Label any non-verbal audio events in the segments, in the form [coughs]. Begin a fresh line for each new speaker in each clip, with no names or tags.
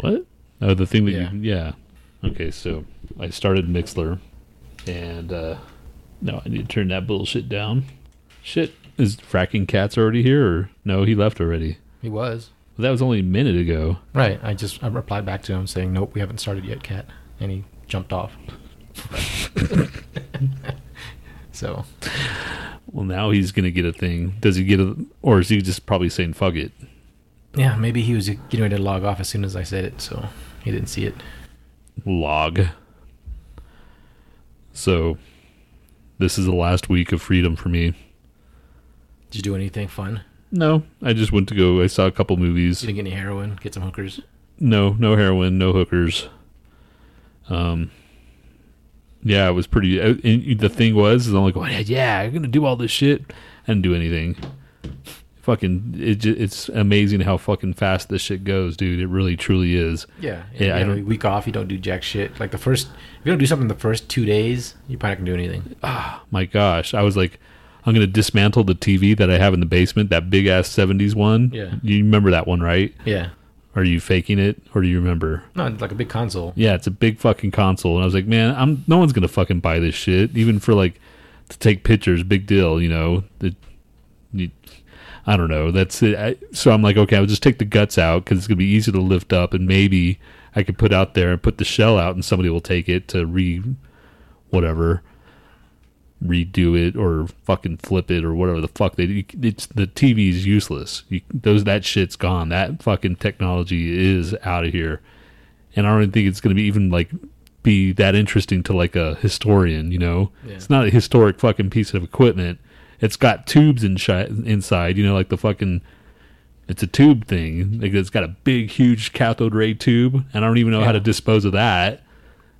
What? Oh, the thing that
Yeah.
you yeah. Okay, so I started Mixlr, and uh no, I need to turn that bullshit down. Shit, is Frankencat's already here, or no? He left already.
He was
that was only a minute ago.
right. I just I replied back to him saying, "Nope, we haven't started yet, cat," and he jumped off. [laughs] so
Well, now he's gonna get a thing. Does he get a, or is he just probably saying fuck it?
Yeah, maybe he was getting ready to log off as soon as I said it, so he didn't see it.
log. So, this is the last week of freedom for me.
Did you do anything fun?
No, I just went to go. I saw a couple movies.
didn't get any heroin? Get some hookers?
No, no heroin, no hookers. Um, yeah, it was pretty. uh, And the thing was, is I'm like, well, yeah, I'm gonna do all this shit. and do anything. Fucking, it, it's amazing how fucking fast this shit goes, dude. It really, truly is.
Yeah,
Yeah, I don't-
week off, you don't do jack shit. Like the first, if you don't do something the first two days, you probably not gonna do anything.
Ah, my gosh, I was like, I'm gonna dismantle the TV that I have in the basement, that big ass '70s one.
Yeah.
you remember that one, right?
Yeah,
Are you faking it, or do you remember?
no, it's like a big console.
Yeah, it's a big fucking console, and I was like, man, I'm no one's gonna fucking buy this shit, even for like to take pictures. Big deal, you know. You, I don't know. That's it. I, so I'm like, okay, I'll just take the guts out because it's gonna be easy to lift up, and maybe I could put out there and put the shell out, and somebody will take it to re, whatever, redo it or fucking flip it or whatever the fuck they. It's the TV is useless. You, those that shit's gone. That fucking technology is out of here and I don't even think it's going to be even like be that interesting to like a historian. You know,
Yeah.
it's not a historic fucking piece of equipment. It's got tubes in inside. You know, like the fucking. It's a tube thing. Like it's got a big, huge cathode ray tube, and I don't even know how to dispose of that.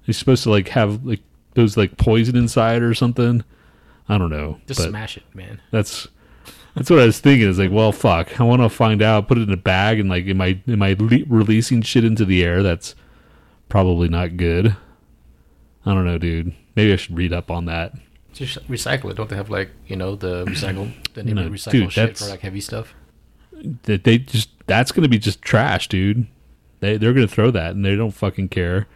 You're supposed to like have like those like poison inside or something. I don't know.
Just smash it, man.
that's that's what I was thinking. Is like, well, fuck. I want to find out. Put it in a bag and like, am I am I le- releasing shit into the air? That's probably not good. I don't know, dude. Maybe I should read up on that.
Just recycle it. Don't they have like you know the [clears throat] recycle the
No,
neighborhood recycle
dude,
shit for like heavy stuff?
That they just that's gonna be just trash, dude. They they're gonna throw that and they don't fucking care.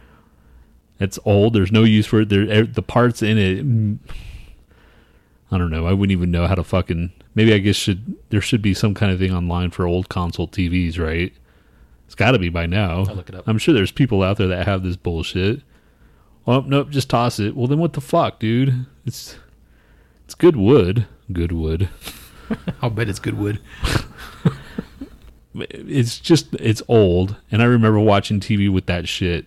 It's old. There's no use for it. There the parts in it. mm, I don't know. I wouldn't even know how to fucking. Maybe I guess should there should be some kind of thing online for old console TVs, right? It's got to be by now.
I'll look it up.
I'm sure there's people out there that have this bullshit. Oh nope, just toss it. Well then, what the fuck, dude? It's it's good wood. Good wood. [laughs]
I'll bet it's good wood. [laughs]
it's just it's old and i remember watching tv with that shit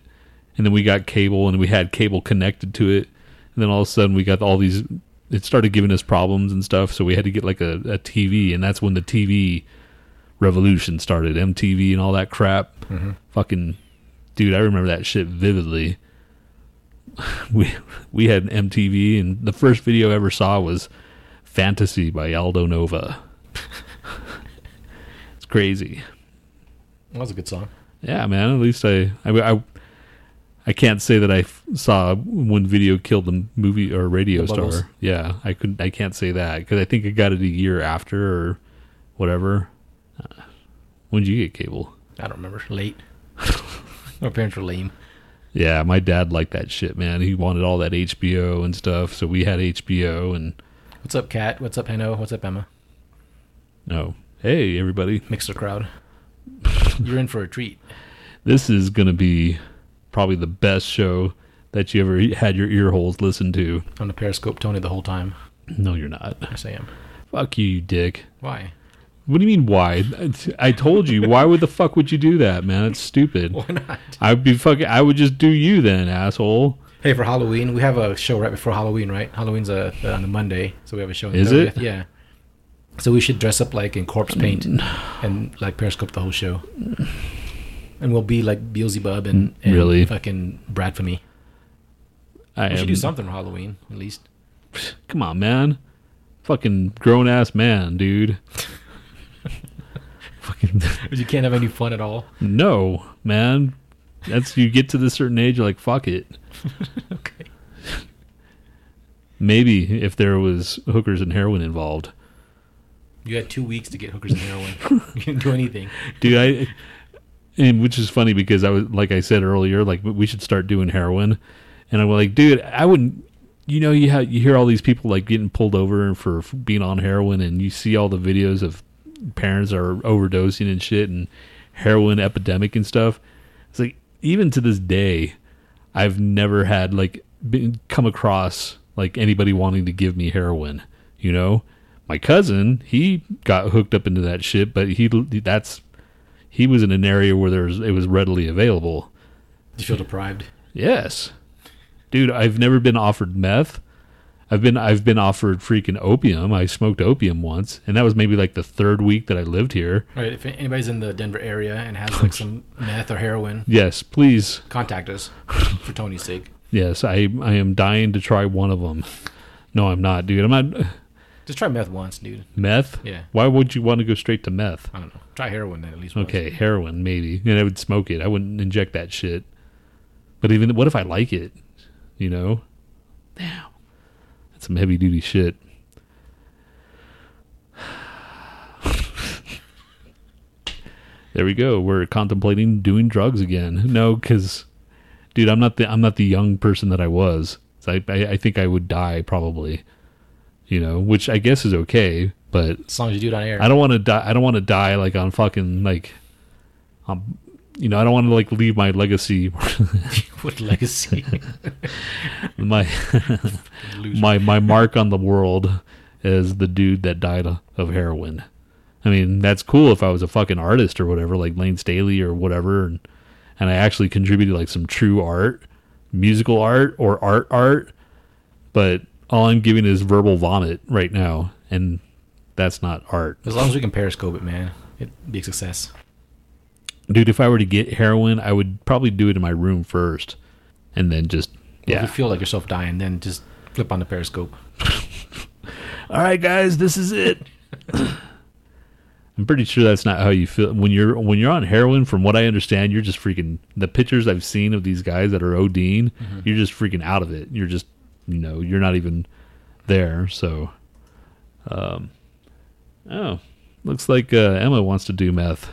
and then we got cable and we had cable connected to it and then all of a sudden we got all these it started giving us problems and stuff so we had to get like a, a tv and that's when the tv revolution started mtv and all that crap mm-hmm. fucking dude i remember that shit vividly [laughs] we we had mtv and the first video i ever saw was fantasy by aldo nova [laughs] it's crazy
That was a good song.
yeah, man. At least I, I, I, I can't say that I f- saw when video killed the movie or radio
The Buggles.
star. Yeah, I couldn't. I can't say that because I think I got it a year after or whatever. Uh, when did you get cable?
I don't remember. Late. [laughs] My parents were lame.
Yeah, my dad liked that shit, man. He wanted all that HBO and stuff, so we had HBO and
What's up, Kat? What's up, Heno? What's up, Emma?
oh, hey everybody,
Mixer crowd. You're in for a treat.
this is gonna be probably the best show that you ever had your ear holes listened to.
On the Periscope Tony the whole time.
No, you're not.
Yes, I am.
Fuck you, you dick.
Why?
What do you mean why? I told you. Why would the fuck would you do that, man? It's stupid.
Why not?
I'd be fucking. I would just do you then, asshole.
Hey, for Halloween, we have a show right before Halloween, right? Halloween's a, on a Monday, so we have a show. on
Is it?
Yeah. So we should dress up like in corpse paint mm. and like Periscope the whole show, and we'll be like Beelzebub and, and
Really?
fucking Brad for me.
I
We should do something for Halloween at least.
Come on, man. Fucking grown ass man, dude. Fucking [laughs]
you can't have any fun at all.
no, man. That's you get to this certain age, you're like, fuck it. [laughs]
Okay.
Maybe if there was hookers and heroin involved,
You had two weeks to get hookers and heroin. [laughs] you didn't do anything.
dude. I and which is funny because I was like I said earlier, like we should start doing heroin, and I'm like, dude, I wouldn't. You know, you have, you hear all these people like getting pulled over for being on heroin, and you see all the videos of parents are overdosing and shit, and heroin epidemic and stuff. It's like even to this day, I've never had like been, come across like anybody wanting to give me heroin. You know, my cousin he got hooked up into that shit, but he that's he was in an area where there's it was readily available.
Do you feel deprived?
Yes, dude. I've never been offered meth. I've been I've been offered freaking opium. I smoked opium once, and that was maybe like the third week that I lived here.
Right. If anybody's in the Denver area and has like some [laughs] meth or heroin,
Yes, please.
contact us [laughs] for Tony's sake.
Yes, I I am dying to try one of them. No, I'm not, dude. I'm not [laughs]
Just try meth once, dude.
meth.
Yeah.
Why would you want to go straight to meth?
I don't know. Try heroin then at least. Once.
Okay, heroin maybe, and I would smoke it. I wouldn't inject that shit. But even what if I like it? You know, damn, that's some heavy duty shit. there we go. We're contemplating doing drugs again. No, because, dude, I'm not the I'm not the young person that I was. So I, I I think I would die probably. You know, which I guess is okay, but
As long as you do it on air.
I don't want to die. I don't want to die like on fucking like, um, you know, I don't want to like leave my legacy, [laughs] [laughs]
What legacy? [laughs]
my my my mark on the world as the dude that died of heroin. I mean, that's cool if I was a fucking artist or whatever, like Layne Staley or whatever, and and I actually contributed like some true art, musical art or art art. But all I'm giving is verbal vomit right now, and that's not art.
As long as we can periscope it, man, it'd be a success.
Dude if i were to get heroin i would probably do it in my room first and then just yeah.
If you feel like yourself dying, then just flip on the periscope. [laughs]
all right guys this is it [coughs] i'm pretty sure that's not how you feel when you're when you're on heroin from what i understand you're just freaking the pictures i've seen of these guys that are oding you're just freaking out of it you're just you know you're not even there so um oh looks like uh, emma wants to do meth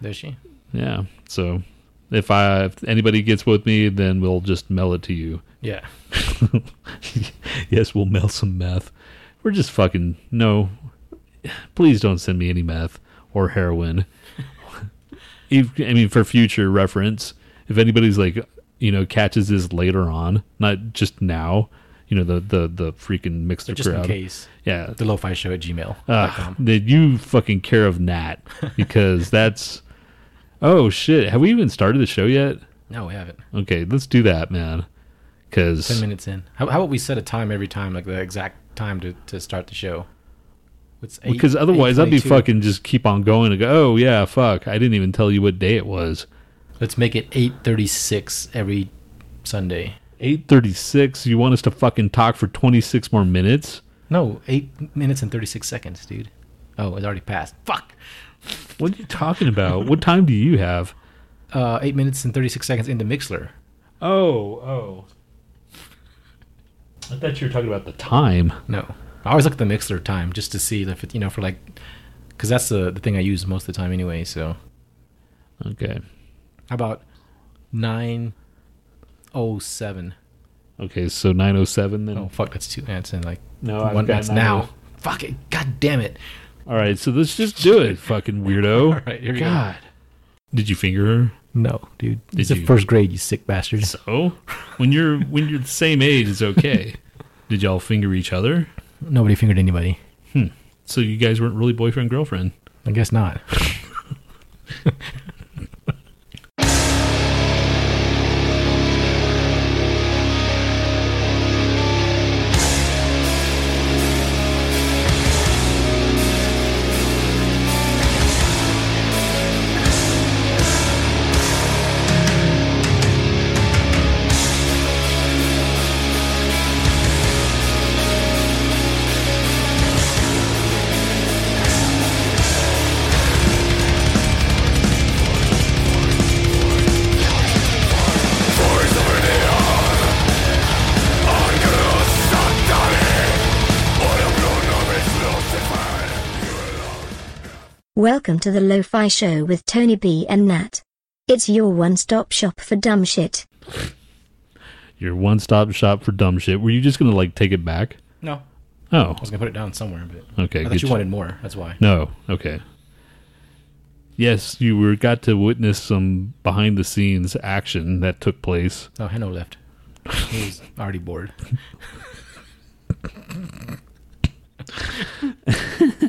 Does she?
Yeah so if i if anybody gets with me then we'll just mail it to you
Yeah. [laughs]
yes, we'll mail some meth. We're just fucking no. Please don't send me any meth or heroin. [laughs] If- I mean, for future reference, if anybody's like, you know, catches this later on, not just now, you know, the the the freaking mixed
Just in
crowd.
case.
Yeah,
The lo-fi show at gmail.
uh, that you fucking care of Nhat because [laughs] that's. Oh shit! Have we even started the show yet?
no, we haven't.
Okay, let's do that, man. Because
Ten minutes in. How, how about we set a time every time, like the exact time to, to start the show? It's eight-
because otherwise I'd be fucking just keep on going and go, oh yeah, fuck. I didn't even tell you what day it was.
Let's make it eight thirty six every Sunday.
Eight thirty six. You want us to fucking talk for twenty six more minutes?
No, eight minutes and thirty six seconds, dude. Oh, it's already passed. Fuck.
What are you talking about? what time do you have?
Uh, eight minutes and thirty six seconds into Mixlr.
Oh, oh. I thought you were talking about the time.
No, I always look at the Mixlr time just to see if it, you know, for like, because that's the the thing I use most of the time anyway. So
Okay.
how about nine oh seven?
Okay, so nine oh seven then.
Oh fuck, that's two. That's in like
No,
one. That's
90.
now. Fuck it. God damn it.
All right, so let's just do it, fucking weirdo. [laughs]
All right, here we go.
God. Did you finger her?
No, dude.
Did
It's the first grade, you sick bastard.
So, when you're when you're the same age, it's okay. Did y'all finger each other?
Nobody fingered anybody. Hmm.
So you guys weren't really boyfriend girlfriend.
I guess not. [laughs]
Welcome to the Lo-Fi Show with Tony B and Nhat. It's your one stop shop for dumb shit.
Your one stop shop for dumb shit. Were you just gonna like take it back?
No,
Oh,
I was gonna put it down somewhere, but
okay.
I thought
good
you wanted more. That's why.
No, okay. Yes, you were got to witness some behind the scenes action that took place.
Oh, Heno left. He was already bored. [laughs] [laughs]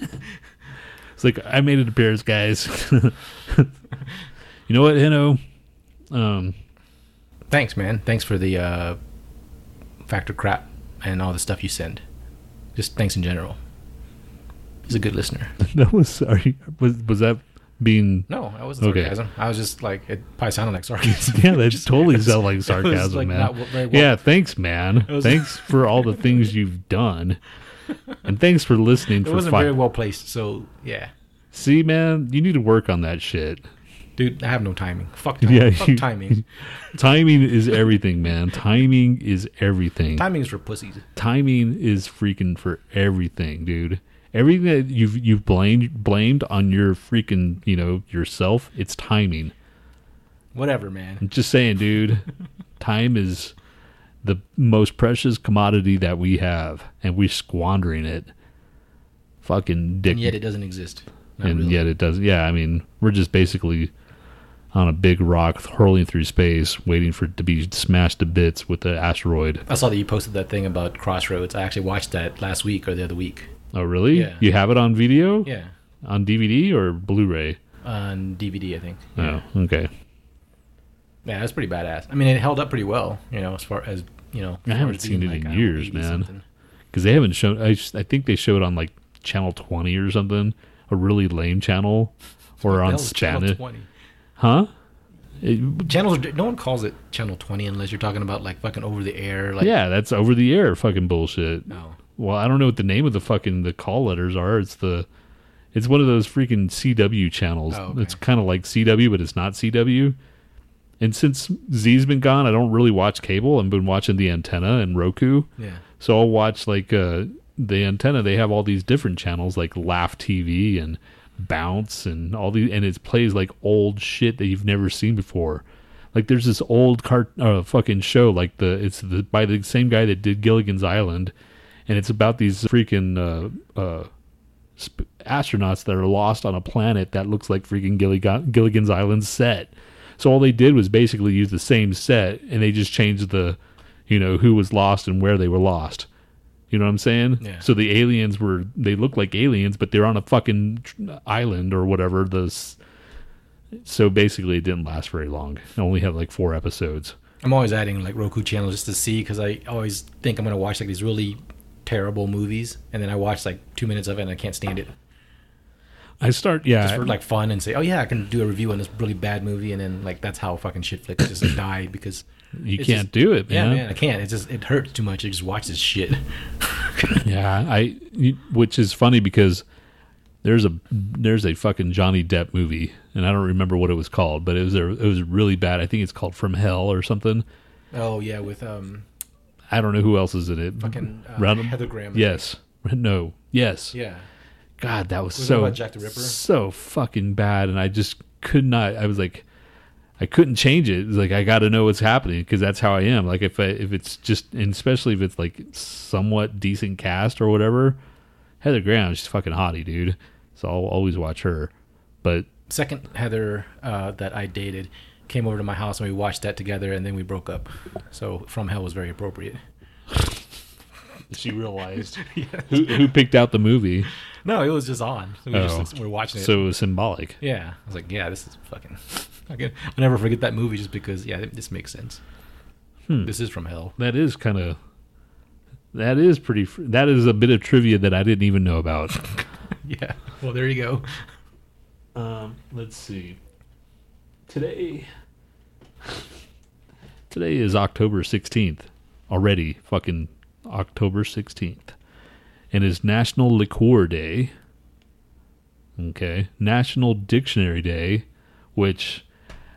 It's like I made it an appearance, guys. [laughs] you know what, Hino? Um,
Thanks, man. Thanks for the uh, factor crap and all the stuff you send. Just thanks in general. He's a good listener. [laughs]
that was you, was was that being?
No, that wasn't
Okay.
sarcasm. I was just like it probably sounded like [laughs] sarcasm.
Yeah, that
Just-
totally sounded like sarcasm,
like,
man.
well-
Yeah, thanks, man.
was-
thanks for all the things you've done, and thanks for listening
it
for
wasn't
five.
very well placed. So yeah,
See, man, you need to work on that shit.
dude, I have no timing. Fuck [laughs] timing.
Yeah,
Fuck
you-
timing. [laughs]
Timing is everything, man. Timing is everything.
timing is for pussies.
timing is freaking for everything, dude. Everything that you've you've blamed blamed on your freaking you know yourself. It's timing.
Whatever, man.
I'm just saying, dude. [laughs] time is the most precious commodity that we have, and we're squandering it. Fucking dick.
And yet it doesn't exist. Not
and
really.
yet it doesn't. Yeah, I mean, we're just basically on a big rock hurling through space, waiting for it to be smashed to bits with the asteroid.
I saw that you posted that thing about Crossroads. I actually watched that last week or the other week.
Oh, really?
Yeah.
You have it on video?
Yeah,
On DVD or Blu-ray?
on DVD, I think.
Oh, okay.
Yeah, that's pretty badass. I mean, it held up pretty well, you know, as far as you know.
I haven't seen it in
I don't know,
years, man. Because they haven't shown. I I think they showed on like channel twenty or something, a really lame channel, or on
Channel
Spanish,
20?
huh? It-
Channels. are- No one calls it Channel 20 unless you're talking about like fucking over the air. Like,
yeah, that's over the air fucking bullshit.
No.
Well, I don't know what the name of the fucking the call letters are. It's the, it's one of those freaking CW channels.
Oh, okay.
It's kind of like CW, but it's not CW. And since Z's been gone, I don't really watch cable. I've been watching the antenna and Roku.
Yeah.
So I'll watch like uh, the antenna. They have all these different channels like Laff TV and Bounce and all these, and it plays like old shit that you've never seen before. Like there's this old cart uh, fucking show like the it's the by the same guy that did Gilligan's Island, and it's about these freaking uh, uh, sp- astronauts that are lost on a planet that looks like freaking Gilligan- Gilligan's Island set. So all they did was basically use the same set, and they just changed the, you know, who was lost and where they were lost. You know what I'm saying?
Yeah.
So the aliens were they look like aliens, but they're on a fucking island or whatever. The so basically, it didn't last very long. Only had like four episodes.
I'm always adding like Roku channels just to see because I always think I'm gonna watch like these really terrible movies, and then I watch like two minutes of it and I can't stand it.
I start, yeah,
Just for like fun and say, oh yeah, I can do a review on this really bad movie, and then like that's how fucking shit flicks just [coughs] die because
you can't
just-
do it,
yeah,
man.
man, I can't. It just it hurts too much. to just watch this shit. [laughs]
Yeah, I which is funny because there's a there's a fucking Johnny Depp movie and I don't remember what it was called, but it was a, it was really bad. I think it's called From Hell or something.
oh yeah, with um
I don't know who else is in it.
fucking uh, Heather Graham.
Yes. No. Yes.
Yeah.
God, that was,
Was
so
Jack the Ripper?
so fucking bad, and I just could not. I was like, I couldn't change it. It like I got to know what's happening because that's how I am. Like if I, if it's just, and especially if it's like somewhat decent cast or whatever. Heather Graham, she's fucking hottie, dude. So I'll always watch her. But
Second Heather uh, that I dated came over to my house and we watched that together, and then we broke up. So From Hell was very appropriate. [laughs]
she realized [laughs] who, who picked out the movie,
No, it was just on. We were
Oh.
just we were watching it.
so it was symbolic.
yeah, I was like, yeah, this is fucking. [laughs] fucking I'll never forget that movie just because yeah, this makes sense.
Hmm.
This is from hell.
That is kind of. That is pretty. fr- That is a bit of trivia that I didn't even know about. [laughs] [laughs]
Yeah. Well, there you go.
Um, let's see. Today Today is October 16th. Already fucking October 16th. And it's National Liqueur Day. Okay. National Dictionary Day, which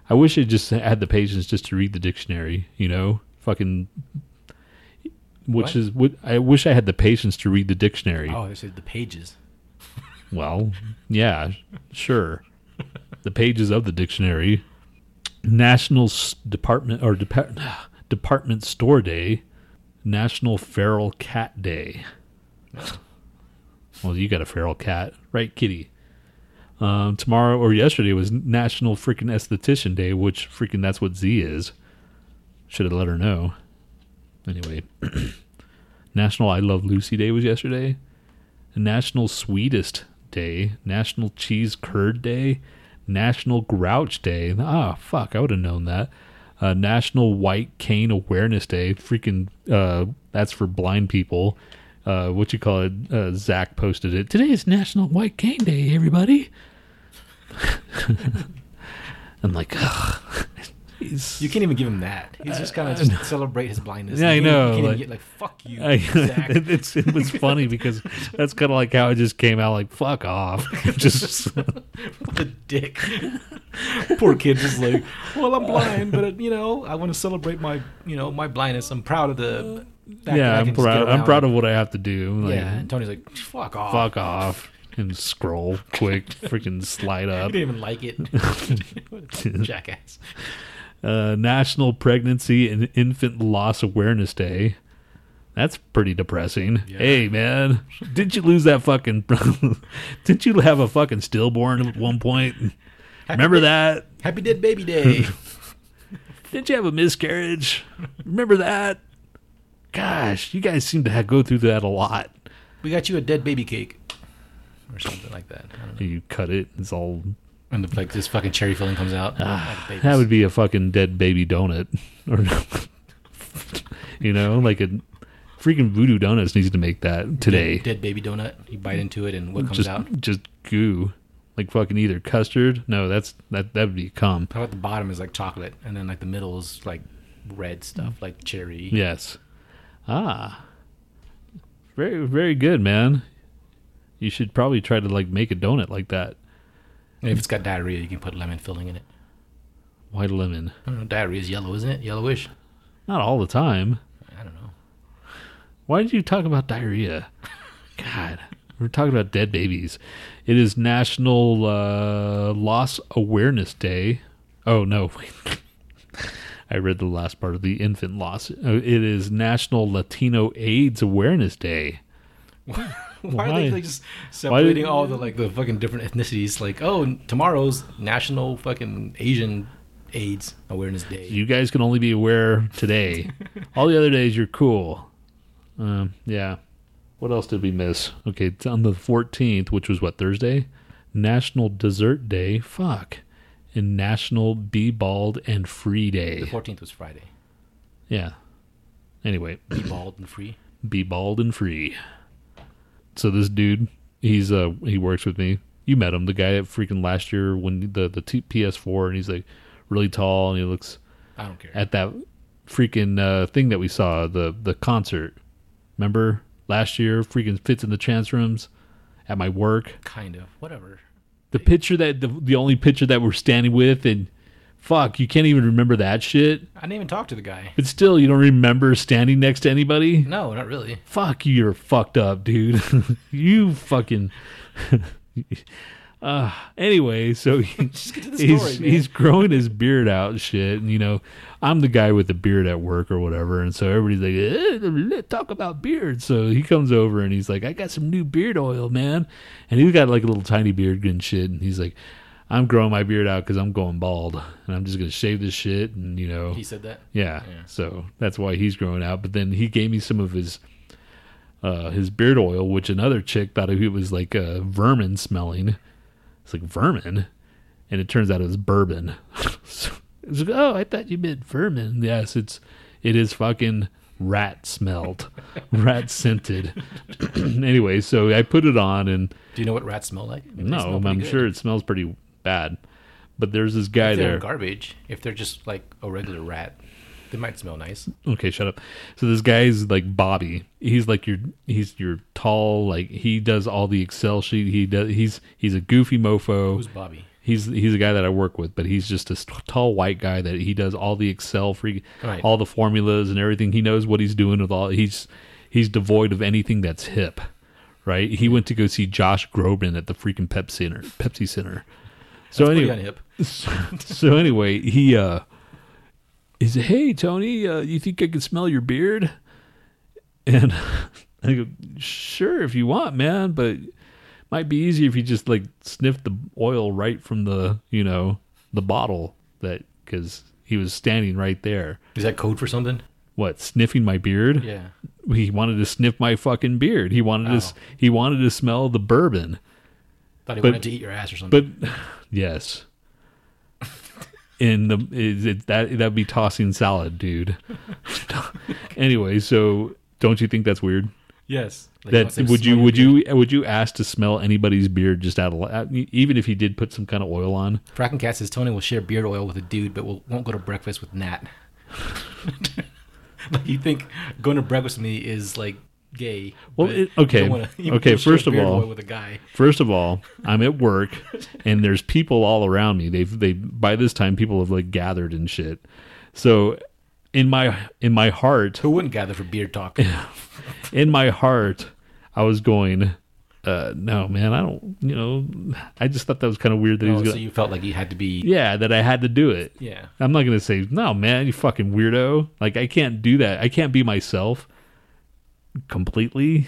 I wish I just had the patience just to read the dictionary, you know? Fucking which
What?
is what I wish I had the patience to read the dictionary.
Oh, they said the pages.
Well, yeah, sure. The pages of the dictionary. National S- Department or Depart- [sighs] Department Store Day, National Feral Cat Day. [laughs] Well, you got a feral cat, right, Kitty? Um, tomorrow or yesterday was National Freaking Esthetician Day, which freaking that's what Z is. Should have let her know. Anyway, [clears throat] National I Love Lucy Day was yesterday. National Sweetest Day, National Cheese Curd Day, National Grouch Day. Ah, fuck, I would have known that. Uh, National White Cane Awareness Day. Freaking, uh, that's for blind people. Uh, what you call it? Uh, Zach posted it. Today is National White Cane Day, everybody. [laughs] I'm like, ugh. He's-
You can't even give him that. He's just kind of just celebrate his blindness.
Yeah, I
You
know, like-
get like, fuck you,
I,
Zach. [laughs]
it's it was funny because that's kind of like how it just came out like fuck off [laughs] just
What a dick. Poor kid just like, well, I'm blind, but you know, I want to celebrate my, you know, my blindness. I'm proud of the.
Yeah I'm
can just get
proud I'm proud of what I have to do like
Yeah, and Tony's like, fuck off.
fuck off and scroll quick [laughs] freaking slide
He
up
didn't even like it. [laughs] Jackass.
uh, National Pregnancy and Infant Loss Awareness Day that's pretty depressing.
Yeah.
Hey man, didn't you lose that fucking? [laughs] didn't you have a fucking stillborn at one point? Remember that?
Happy Dead Baby Day.
Didn't you have a miscarriage? Remember that? Gosh, you guys seem to have, go through that a lot.
we got you a dead baby cake. Or something like that. I don't know.
You cut it, it's all.
And the, like this fucking cherry filling comes out. Ah, like.
That would be a fucking dead baby donut, [laughs] or you know, like a freaking Voodoo Donuts needs to make that today.
Dead, dead baby donut. You bite into it, and what comes
just,
out?
just goo, like fucking either custard. No, that's that that would be cum.
How about the bottom is like chocolate, and then like the middle is like red stuff, like cherry.
Yes. Ah. Very very good, man. You should probably try to like make a donut like that.
And if it's got diarrhea, you can put lemon filling in it.
White lemon.
I don't know. Diarrhea is yellow, isn't it? Yellowish.
Not all the time.
I don't know.
Why did you talk about diarrhea? [laughs] God, we're talking about dead babies. It is National uh, Loss Awareness Day. Oh no, [laughs] wait. I read the last part of the infant loss. Uh, It is National Latino AIDS Awareness Day.
Why, [laughs]
Why?
are they like, just separating all the like the fucking different ethnicities? Like, oh, tomorrow's National fucking Asian AIDS Awareness Day.
You guys can only be aware today. [laughs] All the other days, you're cool. Um, yeah. What else did we miss? Okay, it's on the 14th, which was what, Thursday? National Dessert Day. Fuck. And National Be Bald and Free Day.
the 14th was Friday.
Yeah. Anyway,
Be bald and free.
be bald and free. So this dude, he's uh he works with me. You met him, the guy that freaking last year when the the T- PS4, and he's like really tall and he looks
I don't care.
at that freaking uh, thing that we saw the the concert. Remember last year? Freaking fits in the chance rooms at my work.
kind of. Whatever.
The picture that the, the only picture that we're standing with, and fuck, you can't even remember that shit.
I didn't even talk to the guy.
But still, you don't remember standing next to anybody.
No, not really.
Fuck, you're fucked up, dude. [laughs] you fucking. [laughs] uh, anyway, so [laughs] he,
Just get to the
he's
story,
he's growing his beard out and shit, and you know, I'm the guy with the beard at work or whatever, and so everybody's like, eh, talk about beard. So he comes over and he's like, I got some new beard oil, man, and he's got like a little tiny beard and shit, and he's like. I'm growing my beard out because I'm going bald, and I'm just gonna shave this shit, and you know,
He said that.
yeah,
Yeah.
so that's why he's growing out. But then he gave me some of his uh, his beard oil, which another chick thought it was like uh, vermin smelling. It's like vermin, and it turns out it was bourbon. [laughs] so it was like, oh, I thought you meant vermin. Yes, it's it is fucking rat smelled, [laughs] rat scented. [clears throat] anyway, so I put it on, and
Do you know what rats smell like? They
no,
smell
I'm sure it smells pretty bad. But there's this guy there.
garbage. If they're just like a regular rat, they might smell nice.
Okay, shut up. So this guy's like Bobby. He's like your he's your tall like he does all the Excel sheet. He does he's he's a goofy mofo.
Who's Bobby?
He's he's a guy that I work with, but he's just a tall white guy that he does all the Excel free
Right.
all the formulas and everything. He knows what he's doing with all he's he's devoid of anything that's hip. Right? He went to go see Josh Groban at the freaking Pepsi Center. Pepsi Center. So
That's
anyway,
unhip. [laughs]
so anyway, he uh he said, "Hey Tony, uh, you think I can smell your beard?" And [laughs] I go, "Sure, if you want, man, but might be easier if you just like sniff the oil right from the you know the bottle that because he was standing right there.
Is that code for something?
What sniffing my beard?
Yeah.
He wanted to sniff my fucking beard. He wanted to
Oh.
he wanted to smell the bourbon.
Thought he
But-
wanted to eat your ass or something.
But [sighs] yes. In the is it that that'd be tossing salad, dude. [laughs] [laughs] anyway, so don't you think that's weird?
yes. Like,
that would you would you would you ask to smell anybody's beard just out of out- uh, even if he did put some kind of oil on?
beard. Cat says Tony will share beard oil with a dude, but will, won't go to breakfast with Nhat. [laughs] like you think going to breakfast with me is like gay?
Well, it- okay.
wanna-
Okay, first of all-
with a guy.
First of all, I'm at work [laughs] and there's people all around me. They've they by this time people have like gathered and shit. So in my in my heart,
Who wouldn't gather for beard talk? [laughs]
in my heart, I was going, uh, no, man, I don't, you know, I just thought that was kind of weird that he
oh,
was
so
going,
you felt like you had to be.
yeah, that I had to do it.
Yeah.
I'm not going to say, no, man, you fucking weirdo. Like, I can't do that. I can't be myself completely.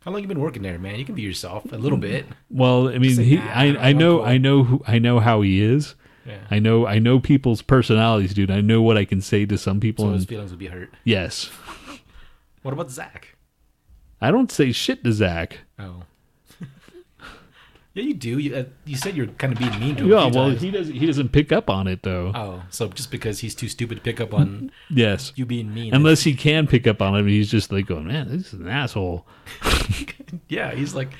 How long you been working there, man? You can be yourself a little bit.
well, I mean, he,
"Nah,
I, I
I'm
know,
cool."
I know, who, I know how he is.
Yeah.
I know, I know people's personalities, dude. I know what I can say to some people.
So his feelings would be hurt.
yes,
What about Zach?
I don't say shit to Zach.
Oh. Yeah, you do. You, uh, you said you're kind of being mean to him.
Yeah, well,
times.
he doesn't. He doesn't pick up on it though.
Oh, so just because he's too stupid to pick up on [laughs]
yes,
you being mean.
unless he can pick up on it, he's just like going, "Man, this is an asshole." [laughs]
yeah, he's like,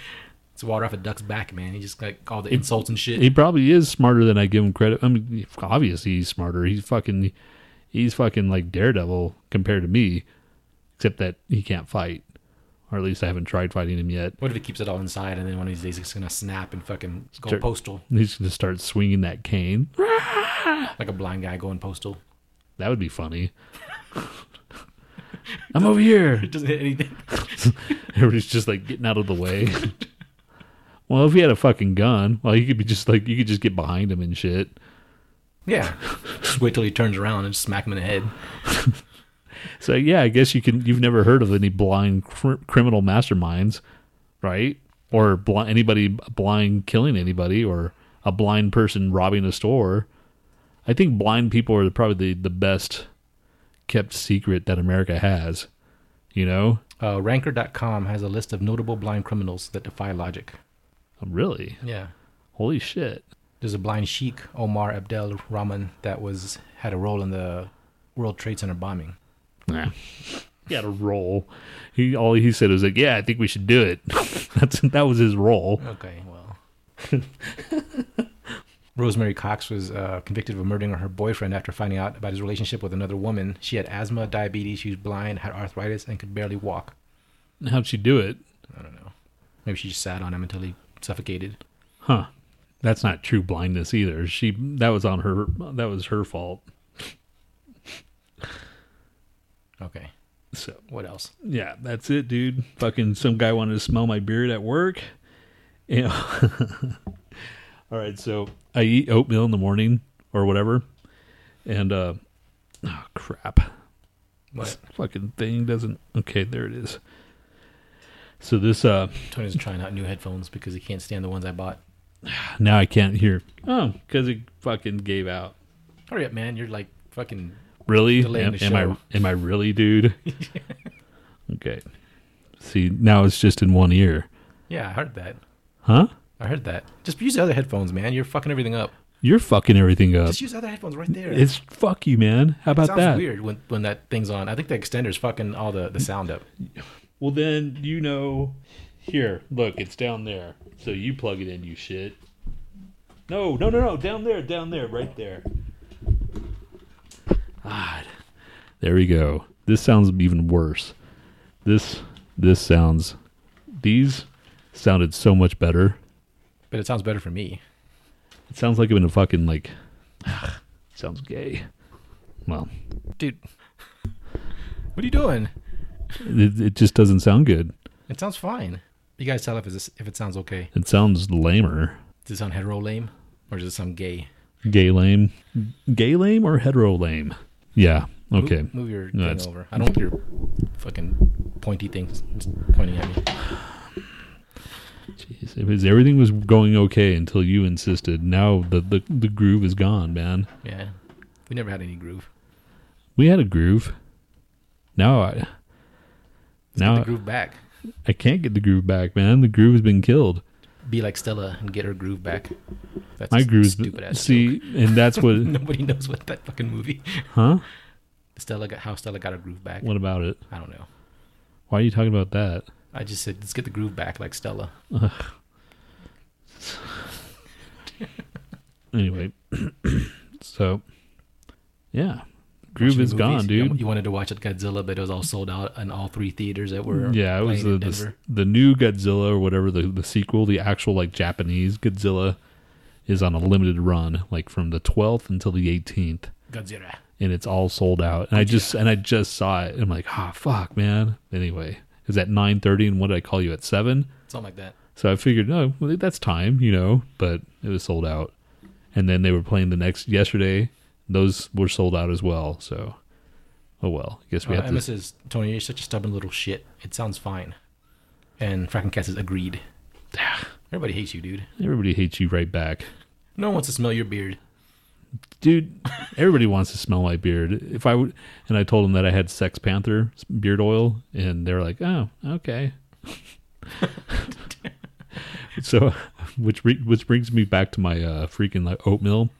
it's water off a duck's back, man. He just like all the insults and shit.
He probably is smarter than I give him credit. I mean, obviously he's smarter. He's fucking, he's fucking like Daredevil compared to me, except that he can't fight, or at least I haven't tried fighting him yet.
what if he keeps it all inside and then one of these days he's gonna snap and fucking go
Start-
postal
He's gonna start swinging that cane. [laughs]
like a blind guy going postal?
That would be funny. [laughs] I'm over here. [laughs]
It doesn't hit anything.
Everybody's just like getting out of the way. well, if he had a fucking gun, well, you could be just like you could just get behind him and shit.
Yeah, just wait till he turns around and smack him in the head.
So yeah, I guess you can. You've never heard of any blind cr- criminal masterminds, right? Or bl- anybody blind killing anybody, or a blind person robbing a store. I think blind people are probably the, the best kept secret that America has. You know,
Uh, Ranker.com has a list of notable blind criminals that defy logic.
really,
Yeah.
holy shit.
There's a blind sheik, Omar Abdel Rahman, that was had a role in the World Trade Center bombing.
Nah. He had a role. He all he said was like, "Yeah, I think we should do it." [laughs] That's that was his role.
Okay, well. [laughs] Rosemary Cox was uh, convicted of murdering her boyfriend after finding out about his relationship with another woman. She had asthma, diabetes, she was blind, had arthritis, and could barely walk.
How'd she do it?
I don't know. Maybe she just sat on him until he suffocated.
Huh. That's not true blindness either. She that was on her that was her fault.
Okay.
So
What else?
yeah, that's it, dude. Fucking some guy wanted to smell my beard at work. You know. [laughs] All right, so I eat oatmeal in the morning or whatever, and uh, oh crap,
What?
this fucking thing doesn't. Okay, there it is. So this uh,
Tony's trying out new headphones because he can't stand the ones I bought. [sighs]
now I can't hear. Oh, because it fucking gave out.
Hurry up, man. You're like fucking.
Really? Am, am I am I really, dude? [laughs] okay. See, now it's just in one ear.
Yeah, I heard that.
Huh?
I heard that. Just use the other headphones, man. You're fucking everything up.
You're fucking everything up.
Just use other headphones right there.
It's fuck you, man. How about
sounds
that?
weird when, when that thing's on. I think the extender's fucking all the, the sound up.
Well, then you know. Here, look, it's down there. So you plug it in, you shit. No, no, no, no, down there, down there, right there. God, there we go. This sounds even worse. This, this sounds. These sounded so much better.
But it sounds better for me.
It sounds like I'm in a fucking like. sounds gay. Well,
Dude. What are you doing?
it, it just doesn't sound good.
It sounds fine. You guys tell if it's if it sounds okay.
It sounds lamer.
Does it sound hetero lame? or does it sound gay?
Gay lame, gay lame or hetero lame? Yeah. Okay.
Move, move your
No,
thing over. I don't want your fucking pointy things pointing at me.
Jeez, it was everything was going okay until you insisted. Now the, the the groove is gone, man.
Yeah, we never had any groove.
We had a groove. Now I
Let's
now
get the groove back.
I can't get the groove back, man. The groove has been killed.
Be like Stella and get her groove back. That's
My groove's
stupid ass.
see, and that's what, [laughs]
Nobody knows what that fucking movie.
huh?
Stella got how Stella got her groove back.
What about it?
I don't know.
Why are you talking about that?
I just said let's get the groove back like Stella. [laughs]
Anyway, [clears throat] so yeah, groove is gone, dude.
You wanted to watch it Godzilla, but it was all sold out in all three theaters that were
Yeah, it was the, the the new Godzilla or whatever the the sequel, the actual like Japanese Godzilla, is on a limited run, like from the 12th until the 18th.
Godzilla.
and it's all sold out. And I just and I just saw it. And I'm like, ah, fuck, man. Anyway, it was at nine thirty, and what did I call you at seven?
Something like that.
So I figured, no, well, that's time, you know. But it was sold out, and then they were playing the next yesterday. Those were sold out as well. So, oh well. I guess we
Uh,
have
Emma
to.
says, Tony, you're such a stubborn little shit. It sounds fine. And Frankencat says, agreed. Everybody hates you, dude.
Everybody hates you right back,
No one wants to smell your beard.
dude. Everybody wants to smell my beard. If I would, and I told them that I had Sex Panther beard oil, and they're like, oh, okay. [laughs] so which re- which brings me back to my uh, freaking like oatmeal.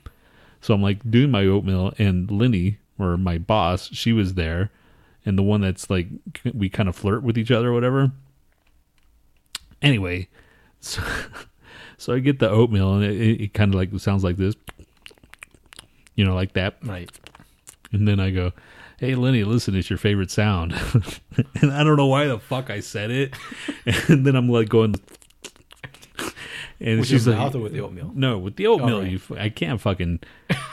So I'm like doing my oatmeal, and Linny or my boss, she was there, and the one that's like we kind of flirt with each other or whatever. Anyway, [laughs] so, so I get the oatmeal, and it, it kind of like sounds like this, you know, like that.
Right.
And then I go, "Hey, Lenny, listen, it's your favorite sound." [laughs] and I don't know why the fuck I said it. [laughs] and then I'm like going, and
With
she's
your
like,
mouth or with the oatmeal?
"No, with the oatmeal,
Oh, right.
you. f- I can't fucking."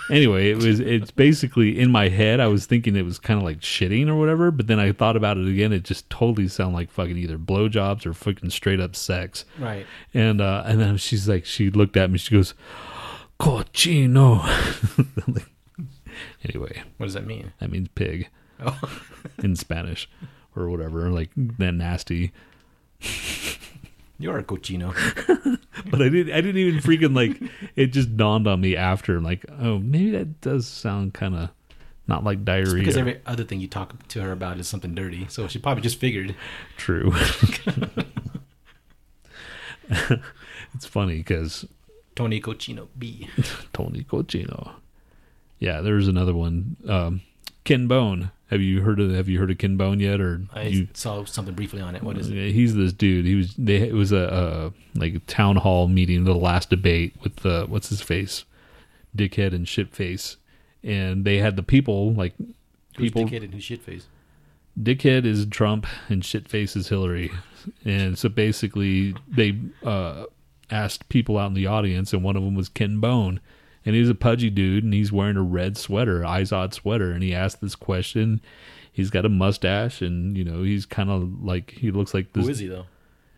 Anyway, it was. It's basically in my head. I was thinking it was kind of like shitting or whatever, but then I thought about it again. It just totally sounded like fucking either blowjobs or fucking straight up sex.
Right.
And uh, and then she's like, she looked at me. She goes, "Cochino." [laughs] Like, anyway,
What does that mean?
that means pig
Oh. [laughs]
in Spanish or whatever, like that nasty. [laughs]
You're a cochino. [laughs]
But I didn't. I didn't even freaking like. It just dawned on me after, like, oh, maybe that does sound kind of not like diarrhea.
Because every other thing you talk to her about is something dirty. So she probably just figured.
True. [laughs] it's funny because
Tony Cochino B. [laughs]
Tony Cochino. Yeah, there's another one. Um, Ken Bone. Have you heard of Have you heard of Ken Bone yet? Or
I
you?
saw something briefly on it. What is it?
He's this dude. He was. They. It was a, a like a town hall meeting, the last debate with the what's his face, dickhead and shitface, and they had the people like
Who's
people.
dickhead and who's shitface?
dickhead is Trump and shitface is Hillary. And so basically, they uh, asked people out in the audience, and one of them was Ken Bone. And he's a pudgy dude, and he's wearing a red sweater, Izod sweater. And he asked this question. He's got a mustache, and you know he's kind of like he looks like this.
Who is he though?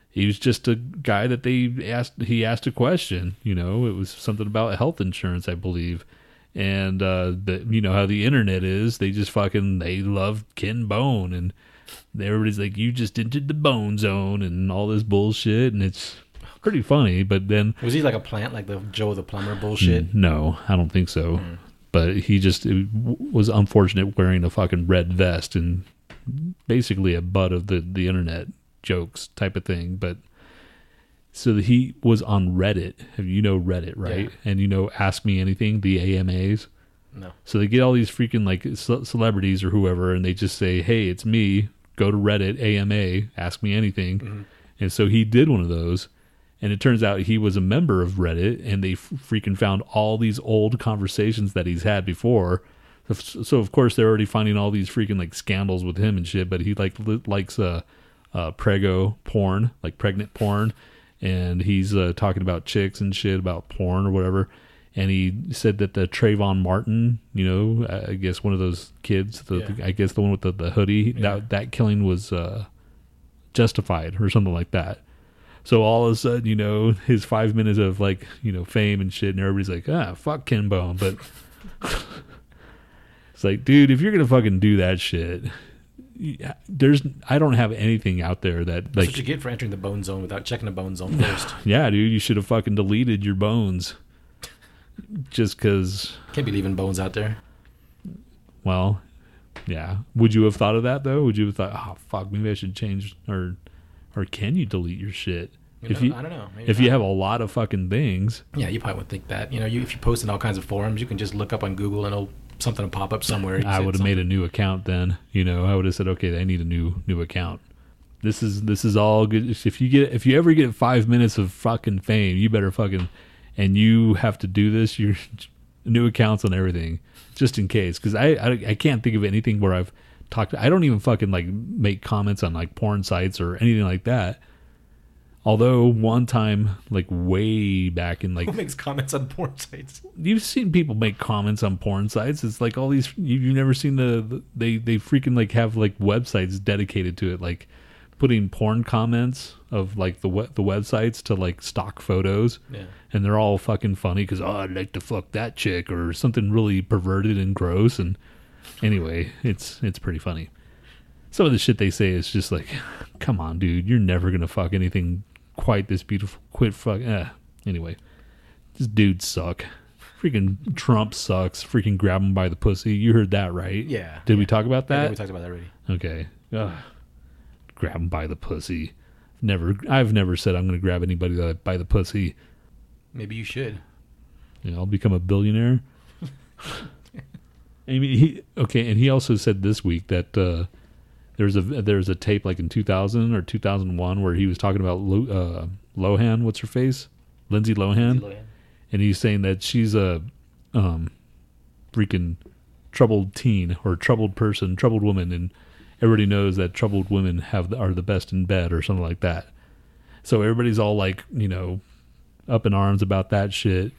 He was just a guy that they asked. He asked a question. You know, it was something about health insurance, I believe. And uh, the you know how the internet is. They just fucking they love Ken Bone, and everybody's like, "You just entered the bone zone," and all this bullshit, and it's pretty funny. But then,
Was he like a plant, like the Joe the plumber bullshit?
Mm, no, I don't think so. Mm. But he just was unfortunate wearing a fucking red vest and basically a butt of the the internet jokes type of thing. But so he was on Reddit. You know Reddit, right?
Yeah.
And you know Ask Me Anything, the AMAs.
No.
So they get all these freaking like ce- celebrities or whoever, and they just say, "Hey, it's me. Go to Reddit AMA, ask me anything." Mm-hmm. And so he did one of those, and it turns out he was a member of Reddit, and they freaking found all these old conversations that he's had before. So, so of course they're already finding all these freaking like scandals with him and shit. But he like li- likes uh, uh prego porn, like pregnant porn, and he's uh, talking about chicks and shit about porn or whatever. And he said that the Trayvon Martin, you know, I guess one of those kids, the,
Yeah.
I guess the one with the, the hoodie,
Yeah.
that that killing was uh, justified or something like that. So all of a sudden, you know, [laughs] his five minutes of like, you know, fame and shit, and everybody's like, ah, fuck Ken Bone. But [laughs] it's like, dude, if you're gonna fucking do that shit, there's I don't have anything out there that
That's
like
what you get for entering the bone zone without checking the bone zone [sighs] first.
yeah, dude, you should have fucking deleted your bones. Just because,
Can't be leaving bones out there.
well, yeah. Would you have thought of that though? Would you have thought, oh fuck, maybe I should change, or, or can you delete your shit
You
if
know,
you
I don't know. Maybe
if you have a lot of fucking things?
yeah, you probably would think that. You know, you, if you post in all kinds of forums, you can just look up on Google and something will pop up somewhere.
I would have made a new account then. You know, I would have said, okay, I need a new new account. This is this is all good. If you get if you ever get five minutes of fucking fame, you better fucking and you have to do this. Your new accounts on everything, just in case. Because I, I I can't think of anything where I've talked. I don't even fucking like make comments on like porn sites or anything like that. Although one time, like way back in like
Who makes comments on porn sites?
you've seen people make comments on porn sites. It's like all these you, you've never seen the, the they they freaking like have like websites dedicated to it, like putting porn comments of like the the websites to like stock photos,
Yeah.
and they're all fucking funny because oh I'd like to fuck that chick or something really perverted and gross. And anyway, it's it's pretty funny. Some of the shit they say is just like, come on, dude, you're never gonna fuck anything quite this beautiful. Quit fuck. Eh. Anyway, this dude suck. Freaking Trump sucks. Freaking grab him by the pussy. You heard that right?
Yeah.
Did we talk about that?
we talked about that already.
okay. Ugh. Grab him by the pussy. Never. I've never said I'm going to grab anybody by- by the pussy.
Maybe you should.
You know, I'll become a billionaire. [laughs] I mean, he okay, and he also said this week that uh, there's a there's a tape like in 2000 or 2001 where he was talking about Lo, uh, Lohan. What's her face? Lindsay Lohan. and he's saying that she's a um freaking troubled teen or troubled person, troubled woman, and everybody knows that troubled women have are the best in bed or something like that. So everybody's all like, you know, up in arms about that shit.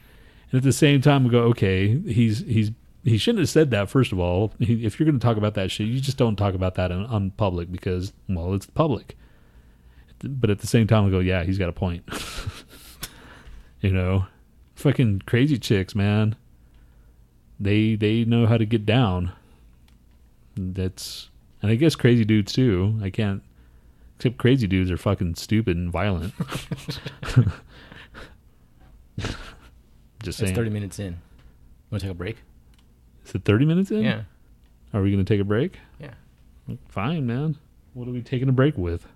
And at the same time, we go, okay, he's he's he shouldn't have said that. First of all, if you're going to talk about that shit, you just don't talk about that in, on public because, well, it's public. But at the same time, we go, yeah, he's got a point. [laughs] you know, fucking crazy chicks, man. They they know how to get down. That's and I guess crazy dudes too. I can't except crazy dudes are fucking stupid and violent. [laughs] [laughs] Just
It's 30 minutes in. Want to take a break?
Is it 30 minutes in?
Yeah.
Are we going to take a break?
Yeah.
Fine, man. What are we taking a break with?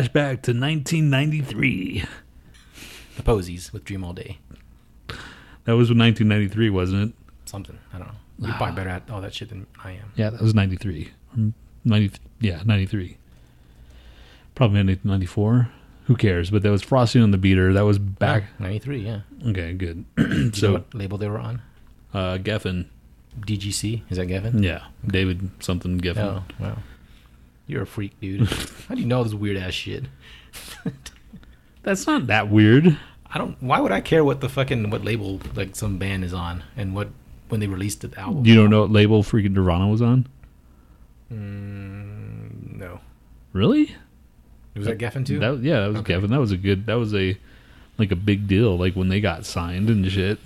Flashback to 1993.
the Posies with Dream All Day.
That was 1993, wasn't it?
Something I don't know. You're probably better at all that shit than I am.
Yeah, that was 93. 90, yeah, 93. Probably 94. Who cares? But that was Frosty on the Beater. That was back.
'93. Yeah.
Okay, good.
Do [clears throat] you know
so,
what label they were on?
uh, Geffen.
DGC. Is that Geffen?
Yeah, David something Geffen.
Oh wow. You're a freak, dude. [laughs] How do you know all this weird ass shit? [laughs]
That's not that weird.
I don't. Why would I care what the fucking what label like some band is on and what when they released the album?
You don't know what label freaking Nirvana was on?
Mm, no.
Really?
Was that Geffen too?
That, yeah, that was
Okay.
Geffen. That was a good. That was a like a big deal. Like when they got signed and shit.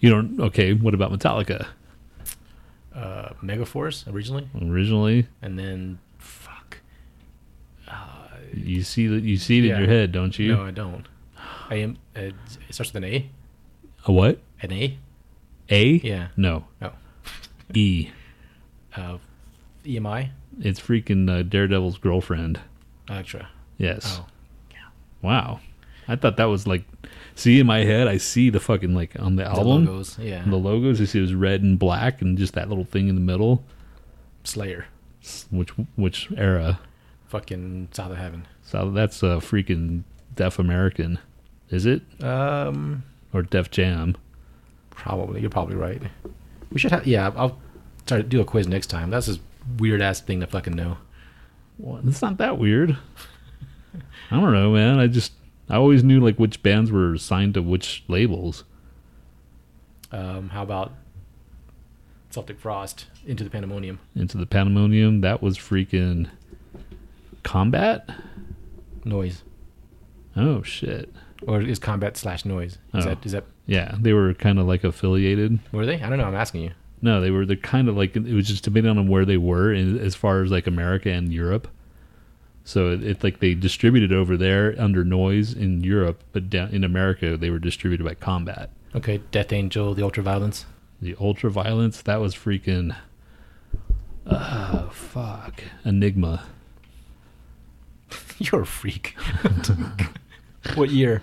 You don't. Okay, what about Metallica?
uh, Megaforce originally,
Originally,
and then.
You see that you see it
Yeah.
in your head, don't you?
No, I don't. I am. Uh, it starts with an A.
A what?
An A.
A?
Yeah.
No.
No. [laughs]
E.
Uh, EMI.
It's freaking uh, Daredevil's girlfriend.
Elektra.
Yes.
Oh.
Wow. I thought that was like. See in my head, I see the fucking like on the
The
album,
logos. Yeah.
the logos. I see it was red and black, and just that little thing in the middle.
Slayer.
Which which era?
Fucking South of Heaven.
So that's a freaking Def American, is it?
Um.
Or Def Jam?
Probably. You're probably right. We should have. Yeah. I'll try to do a quiz next time. That's a weird ass thing to fucking know.
Well, it's not that weird. I don't know, man. I just I always knew like which bands were signed to which labels.
Um. How about Celtic Frost into the Pandemonium?
Into the Pandemonium, that was freaking Combat.
Noise.
Oh shit!
Or is combat slash noise? Is
Oh.
that is that
Yeah, they were kind of like affiliated.
were they? I don't know. I'm asking you.
No, they were. They're kind of like it was just depending on where they were, in, as far as like America and Europe. So it, it's like they distributed over there under Noise in Europe, but down in America they were distributed by Combat.
Okay. Death Angel, the Ultraviolence.
The Ultraviolence, that was freaking. Oh fuck. Enigma. [laughs]
You're a freak. [laughs] what year?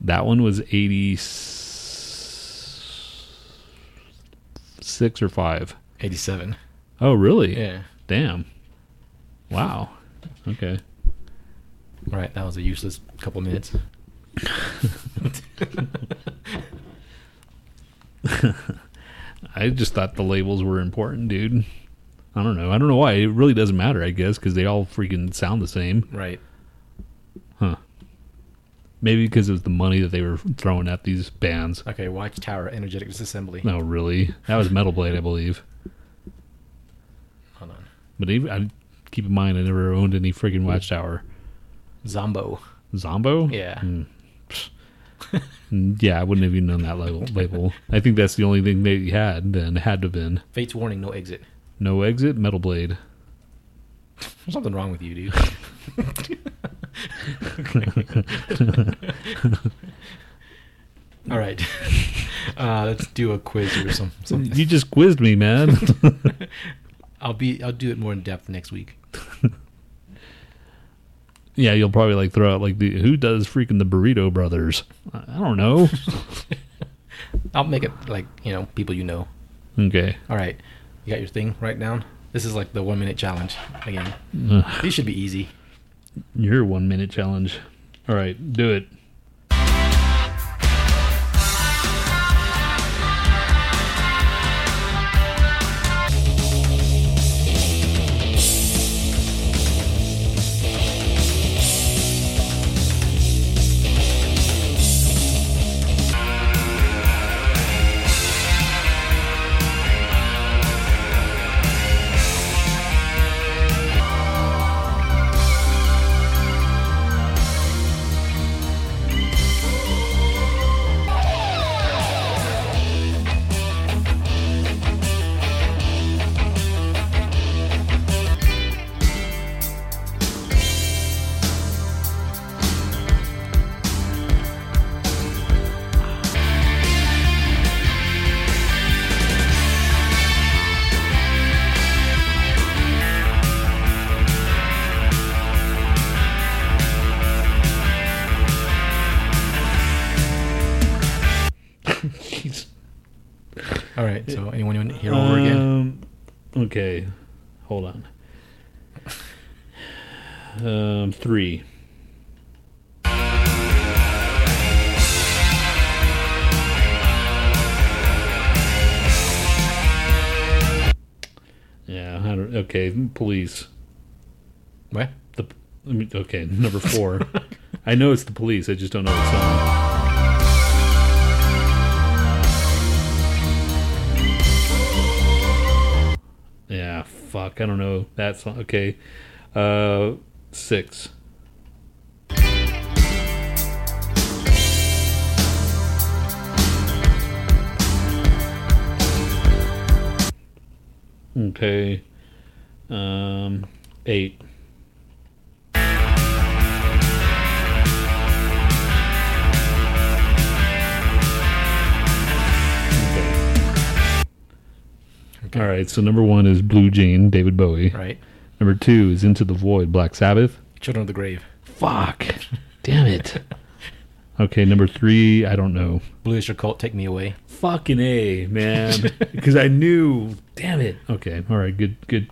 That one was 86 or 5.
87.
Oh, really?
Yeah.
Damn. Wow. Okay.
Right. That was a useless couple minutes. [laughs]
I just thought the labels were important, dude. I don't know. I don't know why. It really doesn't matter, I guess, because they all freaking sound the same.
Right.
Huh. Maybe because it was the money that they were throwing at these bands.
Okay. Watchtower Energetic Disassembly.
No, really. That was Metal Blade, I believe.
Hold on.
But even, I keep in mind, I never owned any freaking Watchtower.
Zombo.
Zombo?
Yeah.
Mm. Yeah, I wouldn't have even known that label. label. I think that's the only thing they had. Then it had to have been
Fates Warning. No exit.
No exit, Metal Blade.
There's something wrong with you, dude. [laughs] All right. Uh, let's do a quiz or some. Something.
You just quizzed me, man. [laughs]
I'll be. I'll do it more in depth next week. [laughs]
yeah, you'll probably like throw out like the who does freaking the Burrito Brothers. I I don't know.
I'll make it like you know people you know.
okay.
All right. You got your thing right down. This is like the one minute challenge again.
Ugh,
These should be easy.
your one minute challenge. All right, do it. Okay, hold on. Um, three. Yeah, I don't. Okay, police.
What?
The okay, number four. [laughs] I know it's the police. I just don't know the song. Yeah, fuck. I don't know that song. Okay, uh, six. Okay, um, eight.
Okay.
All right, so number one is Blue Jean, David Bowie.
Right.
Number two is Into the Void, Black Sabbath.
Children of the Grave.
Fuck. [laughs] Damn it. Okay, number three, I don't know.
Blue Öyster Cult. Take me away.
Fucking A, man. [laughs] Because I knew. Damn it. Okay, all right, good, good.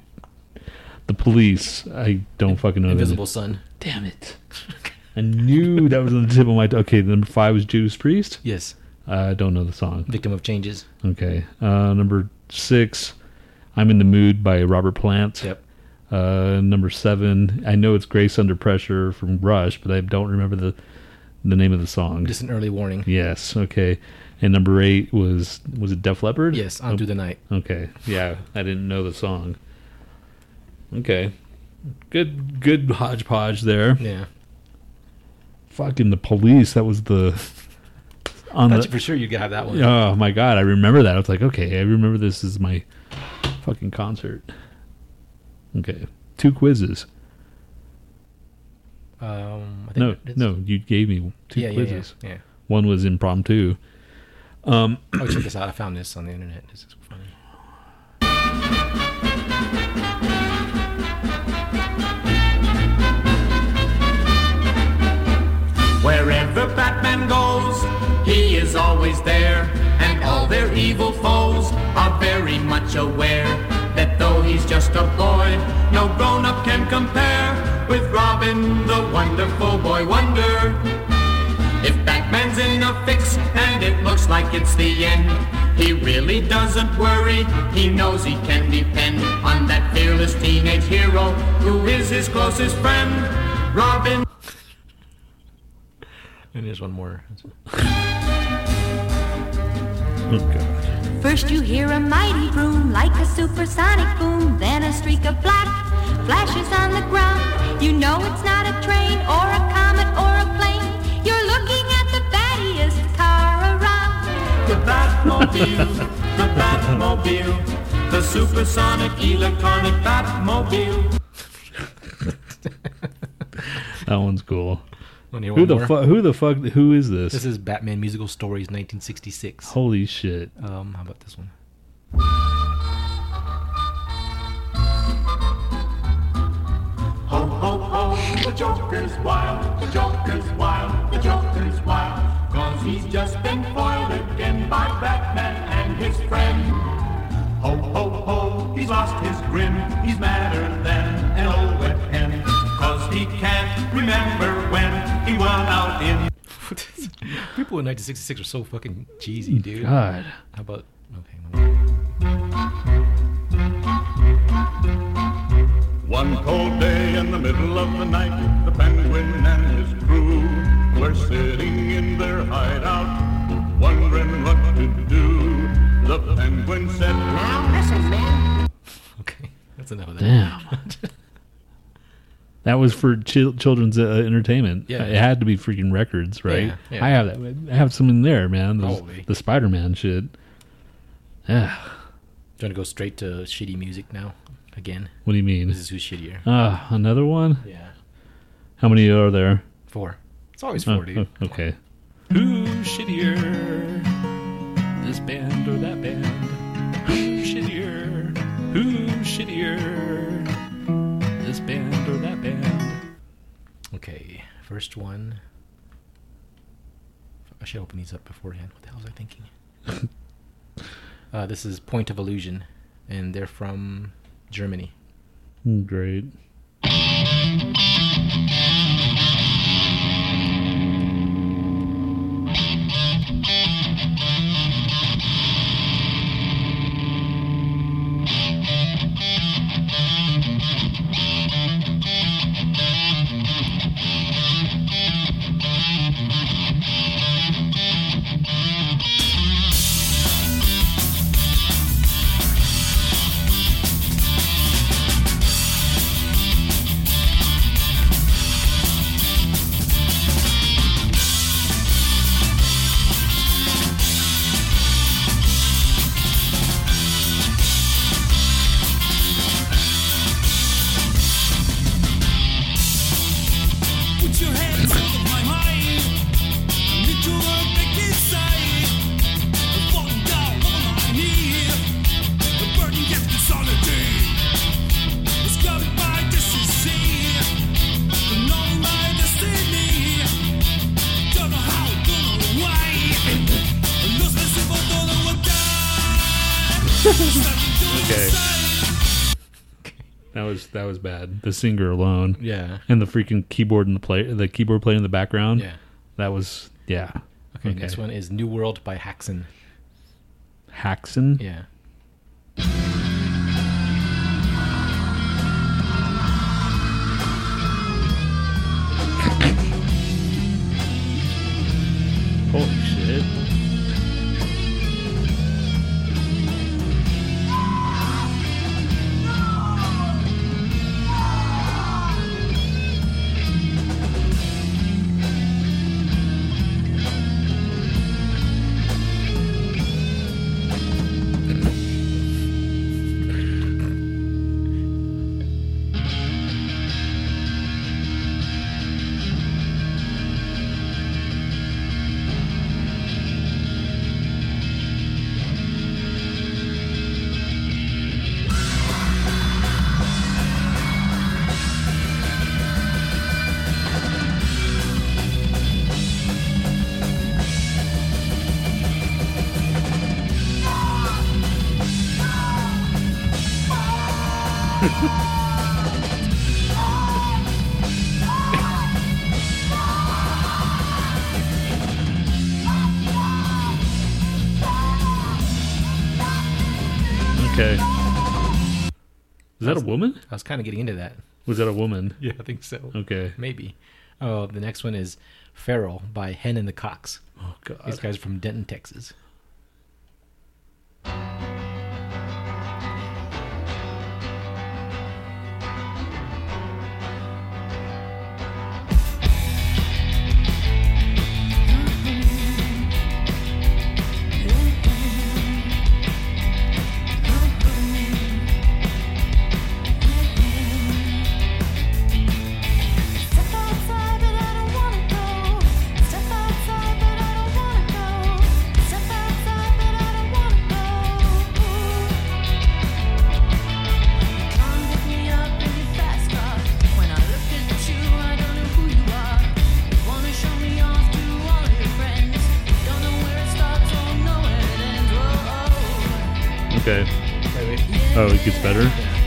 The police, I don't fucking know. that.
Invisible Sun.
Damn it. [laughs] I knew that was on the tip of my. Okay, number five was Judas Priest.
Yes.
I don't know the song.
Victim of Changes.
Okay. Uh, number six, I'm in the Mood by Robert Plant.
Yep.
Uh, number seven, I know it's Grace Under Pressure from Rush, but I don't remember the the name of the song.
Distant Early Warning.
yes, okay. And number eight was was it Def Leppard?
Yes. On through the night.
Okay, yeah, I didn't know the song. Okay, good good hodgepodge there.
Yeah.
Fucking the police. That was the on
Thought
the.
for sure you got that one.
Oh my god, I remember that. I was like, okay, I remember this is my fucking concert. Okay, two quizzes.
Um, I think
No,
it's-
no, you gave me two
Yeah, yeah,
quizzes.
yeah, yeah.
One was impromptu. Um,
Oh, check this out. I found this on the internet. This is funny.
Wherever Batman goes, he is always there. And all their evil foes are very much aware that though he's just a boy, no grown up can compare with Robin, the wonderful boy wonder. If Batman's in a fix and it looks like it's the end, he really doesn't worry. He knows he can depend on that fearless teenage hero who is his closest friend, Robin.
And there's one more. [laughs]
oh god.
First you hear a mighty boom like a supersonic boom, then a streak of black flashes on the ground. You know it's not a train or a comet or a plane. You're looking at the battiest car around.
The Batmobile, the Batmobile, the supersonic electronic Batmobile. [laughs]
That one's cool.
Wanna
Who the fuck? Who the fuck? Who is this?
This is Batman Musical Stories 1966.
Holy shit!
Um, how about this one?
Ho, ho, ho, the Joker's wild, the Joker's wild, the Joker's wild. Cause he's just been foiled again by Batman and his friend. Ho, ho, ho, he's lost his grin, he's madder when out in [laughs]
People in 1966 are so fucking cheesy, mm, dude.
God.
How about okay?
One cold day in the middle of the night, the penguin and his crew were sitting in their hideout, wondering what to do. The penguin said, Now listen, man. [laughs]
Okay, that's enough of that.
Damn. [laughs] that was for chil- children's uh, entertainment.
Yeah.
it had to be freaking records, right?
Yeah, yeah.
I have that. I have some in there, man. Those,
Probably.
the Spider-Man shit. Yeah.
Trying to go straight to shitty music now. Again,
What do you mean?
this is who's shittier.
Ah, another one.
Yeah,
How many are there?
four. It's always
Oh,
four, dude.
oh, okay.
Who's shittier? This band or that band? Who's shittier? Who's shittier? Okay, first one. I should open these up beforehand. What the hell was I thinking? [laughs]
Uh, this is Point of Illusion, and they're from Germany.
Great.
The
singer alone.
Yeah.
And the freaking keyboard and the play the keyboard player in the background.
Yeah.
That was yeah.
Okay, next one is New World by Haxon.
Haxon.
Yeah.
Holy
I was kind of getting into that.
Was that a woman?
Yeah, I think so.
Okay.
Maybe. Oh, the next one is Feral by Hen and the Cox.
Oh god.
These guys are from Denton, Texas.
Okay. Oh, it gets better?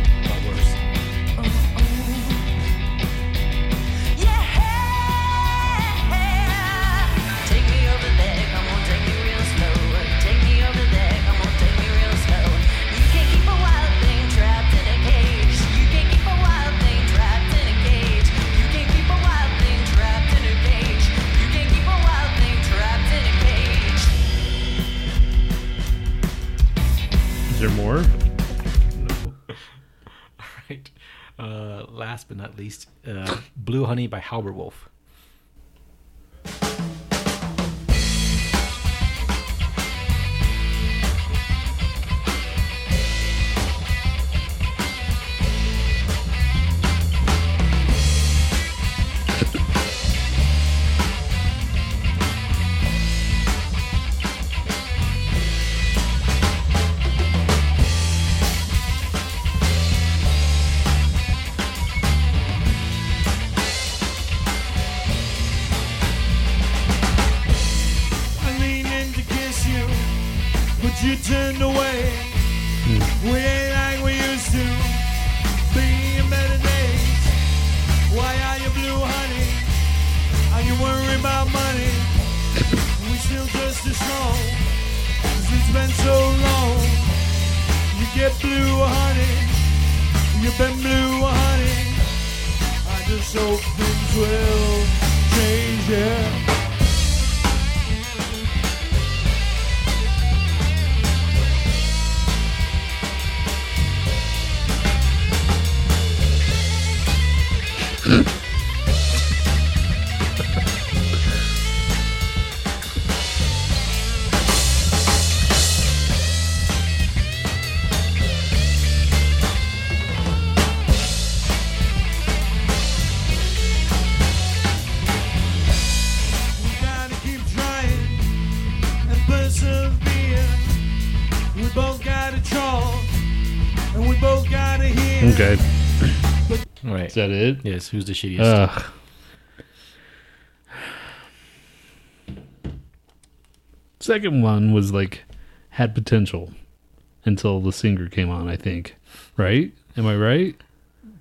Not least, uh, Blue Honey by Halbert
Is that it?
Yes. Who's the shittiest?
Ugh. Second one was like had potential until the singer came on, I think. Right? Am I right?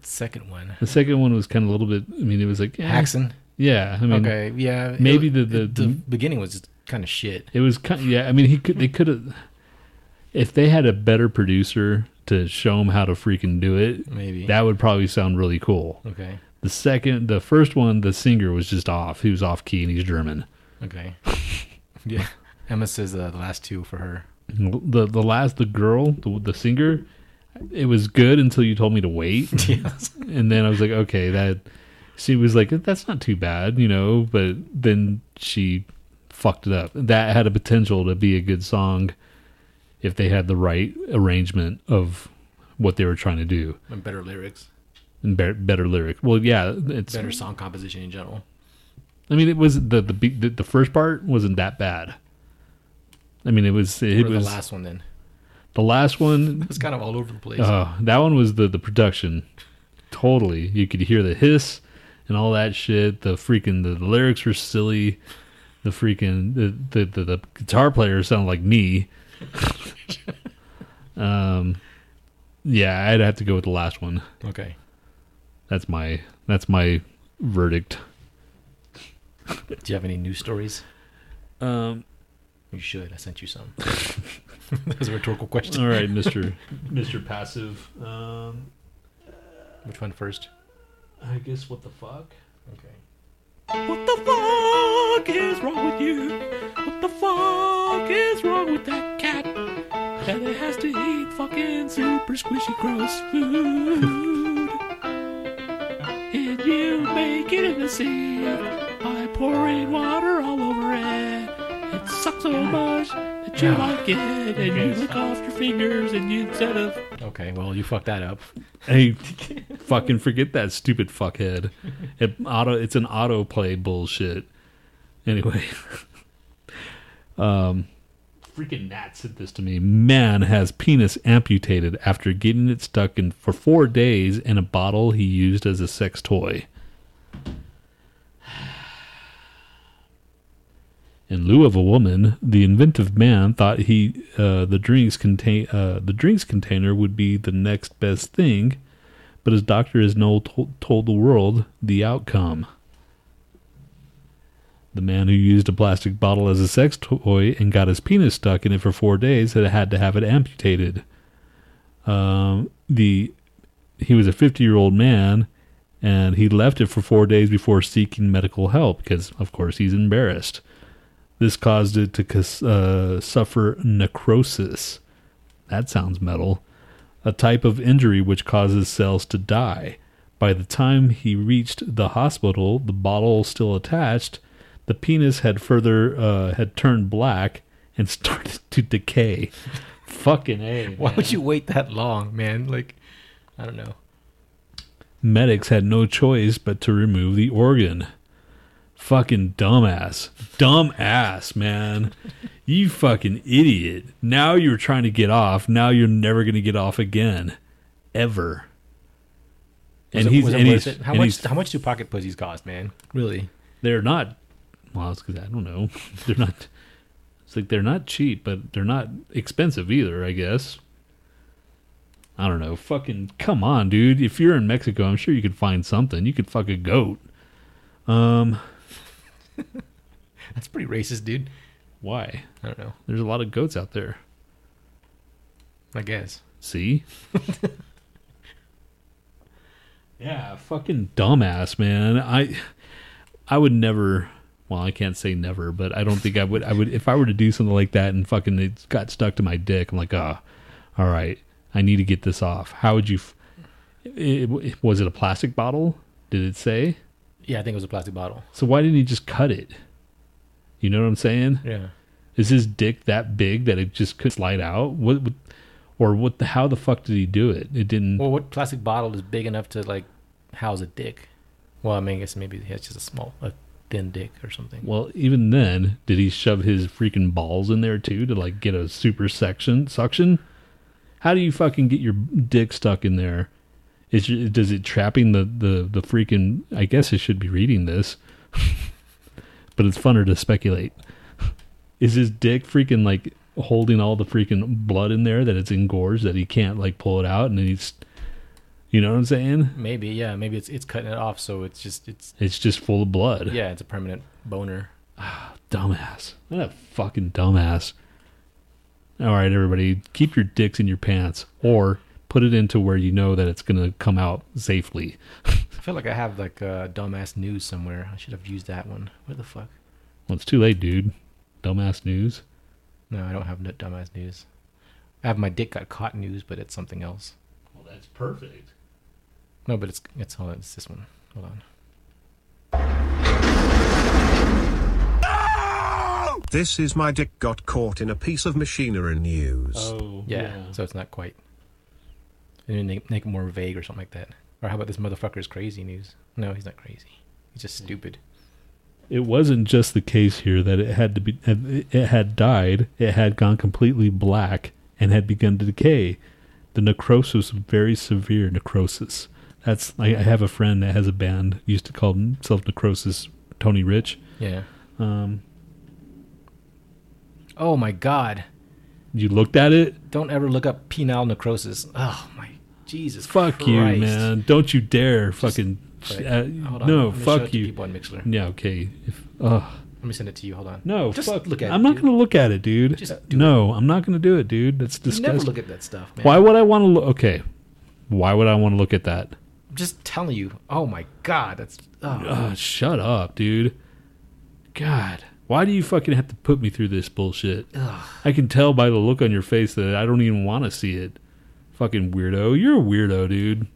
Second one.
The second one was kind of a little bit I mean it was like eh,
Haxon.
Yeah, I mean
Okay. Yeah.
maybe
it-
the- the-
the beginning was kind of shit.
It was kind yeah, I mean he could they could have if they had a better producer to show him how to freaking do it,
Maybe.
that would probably sound really cool.
Okay.
The second, the first one, the singer was just off. He was off key and he's German.
Okay. [laughs] yeah. Emma says uh, the last two for her.
The the last, the girl, the, the singer, it was good until you told me to wait, [laughs]
yes.
and then I was like, okay, that. She was like, that's not too bad, you know. But then she fucked it up. That had a potential to be a good song if they had the right arrangement of what they were trying to do
And better lyrics.
and be- better lyric. Well, yeah, it's.
Better song composition in general.
I mean, it was the the the, the first part wasn't that bad. I mean, it was it
Or
was
the last one then.
the last one. [laughs]
was kind of all over the place.
Uh, that one was the the production. Totally, you could hear the hiss and all that shit. The freaking the, the lyrics were silly. The freaking the the, the, the guitar player sounded like me. Um, yeah, I'd have to go with the last one.
okay.
That's my that's my verdict.
Do you have any news stories?
Um,
You should. I sent you some. that was a rhetorical question.
all right, Mister [laughs] Mister Passive. Um,
Which one first?
I guess what the fuck.
Okay.
What the fuck is wrong with you? What the fuck is wrong with that cat? That it has to eat fucking super squishy gross food. And you make it in the sink by pouring water all over it. It sucks so much that you like it, and you lick off your fingers, and you instead of
Okay. Well, you fucked that up.
Hey, fucking forget that stupid fuckhead. It auto, it's an autoplay bullshit. Anyway, [laughs] um, freaking Nhat sent this to me. Man has penis amputated after getting it stuck in for four days in a bottle he used as a sex toy. In lieu of a woman, the inventive man thought he uh, the drinks contain uh, the drinks container would be the next best thing, but his doctor has no to- told the world the outcome. The man who used a plastic bottle as a sex toy and got his penis stuck in it for four days had had to have it amputated. Um, the he was a 50 year old man, and he left it for four days before seeking medical help because, of course, he's embarrassed. This caused it to uh, suffer necrosis. That sounds metal. A type of injury which causes cells to die. By the time he reached the hospital, the bottle still attached, the penis had further uh, had turned black and [laughs] started to decay. Fucking a.
Why would you wait that long, man? Like, I don't know.
Medics had no choice but to remove the organ. Fucking dumbass. Dumbass, man. You fucking idiot. Now you're trying to get off. Now you're never going to get off again. Ever.
Was
And
it-
he's,
was it
and
worth
he's,
it? How
and
much?
he's-
How much do pocket pussies cost, man? Really?
they're not, well, it's 'cause I don't know. [laughs] They're not It's like they're not cheap, but they're not expensive either. I guess. I don't know. Fucking come on, dude. If you're in Mexico, I'm sure you could find something. You could fuck a goat. Um, [laughs]
That's pretty racist, dude.
why?
I don't know.
There's a lot of goats out there.
I guess.
See? [laughs] yeah, fucking dumbass, man. I I would never well, I can't say never, but I don't think I would I would if I were to do something like that and fucking it got stuck to my dick, I'm like, "Ah, all right. I need to get this off." How would you f- it, was it a plastic bottle? Did it say?
Yeah, I think it was a plastic bottle.
So why didn't he just cut it? You know what I'm saying?
Yeah.
Is his dick that big that it just could slide out? What, what or what the how the fuck did he do it? It didn't
Well, what plastic bottle is big enough to like house a dick? Well, I mean, I guess maybe he has just a small, a thin dick or something.
Well, even then, did he shove his freaking balls in there too to like get a super section suction? How do you fucking get your dick stuck in there? Is does it trapping the the the freaking? I guess I should be reading this, [laughs] but it's funner to speculate. Is his dick freaking like holding all the freaking blood in there that it's engorged that he can't like pull it out and then he's, you know what I'm saying?
Maybe, yeah, maybe it's it's cutting it off, so it's just it's
It's just full of blood.
yeah, it's a permanent boner.
Ah, dumbass. What a fucking dumbass. All right, everybody, keep your dicks in your pants or put it into where you know that it's going to come out safely.
I feel like I have like uh, dumbass news somewhere. I should have used that one. Where the fuck?
Well, it's too late, dude. Dumbass news.
No, I don't have no dumbass news. I have my dick got caught news, but it's something else.
Well, that's perfect.
No, but it's it's hold on, it's this one. Hold on.
This is my dick got caught in a piece of machinery news.
Oh,
Yeah, so it's not quite. And then make, make it more vague or something like that. Or how about this motherfucker's crazy news? No, he's not crazy. He's just stupid.
It wasn't just the case here that it had to be it had died, it had gone completely black and had begun to decay. The necrosis was very severe necrosis. That's I, I have a friend that has a band used to call himself Necrosis Tony Rich.
Yeah.
Um
Oh my god.
You looked at it?
Don't ever look up penile necrosis. Oh my Jesus.
Fuck you, man. Don't you dare fucking
Wait,
uh, no,
Let me show it
fuck you.
People on Mixlr.
Yeah, okay. If, ugh.
Let me send it to you. Hold on.
No,
just
fuck.
look at
I'm
it.
not
dude.
to look at it, dude.
Just do
no, I'm not going to do it, dude. That's
You
disgusting.
never look at that stuff, man.
Why would I want to look? Okay. Why would I want to look at that?
I'm just telling you. Oh my god, that's. Oh.
Ugh, shut up, dude. God. Why do you fucking have to put me through this bullshit? I can tell by the look on your face that I don't even want to see it. Fucking weirdo. You're a weirdo, dude.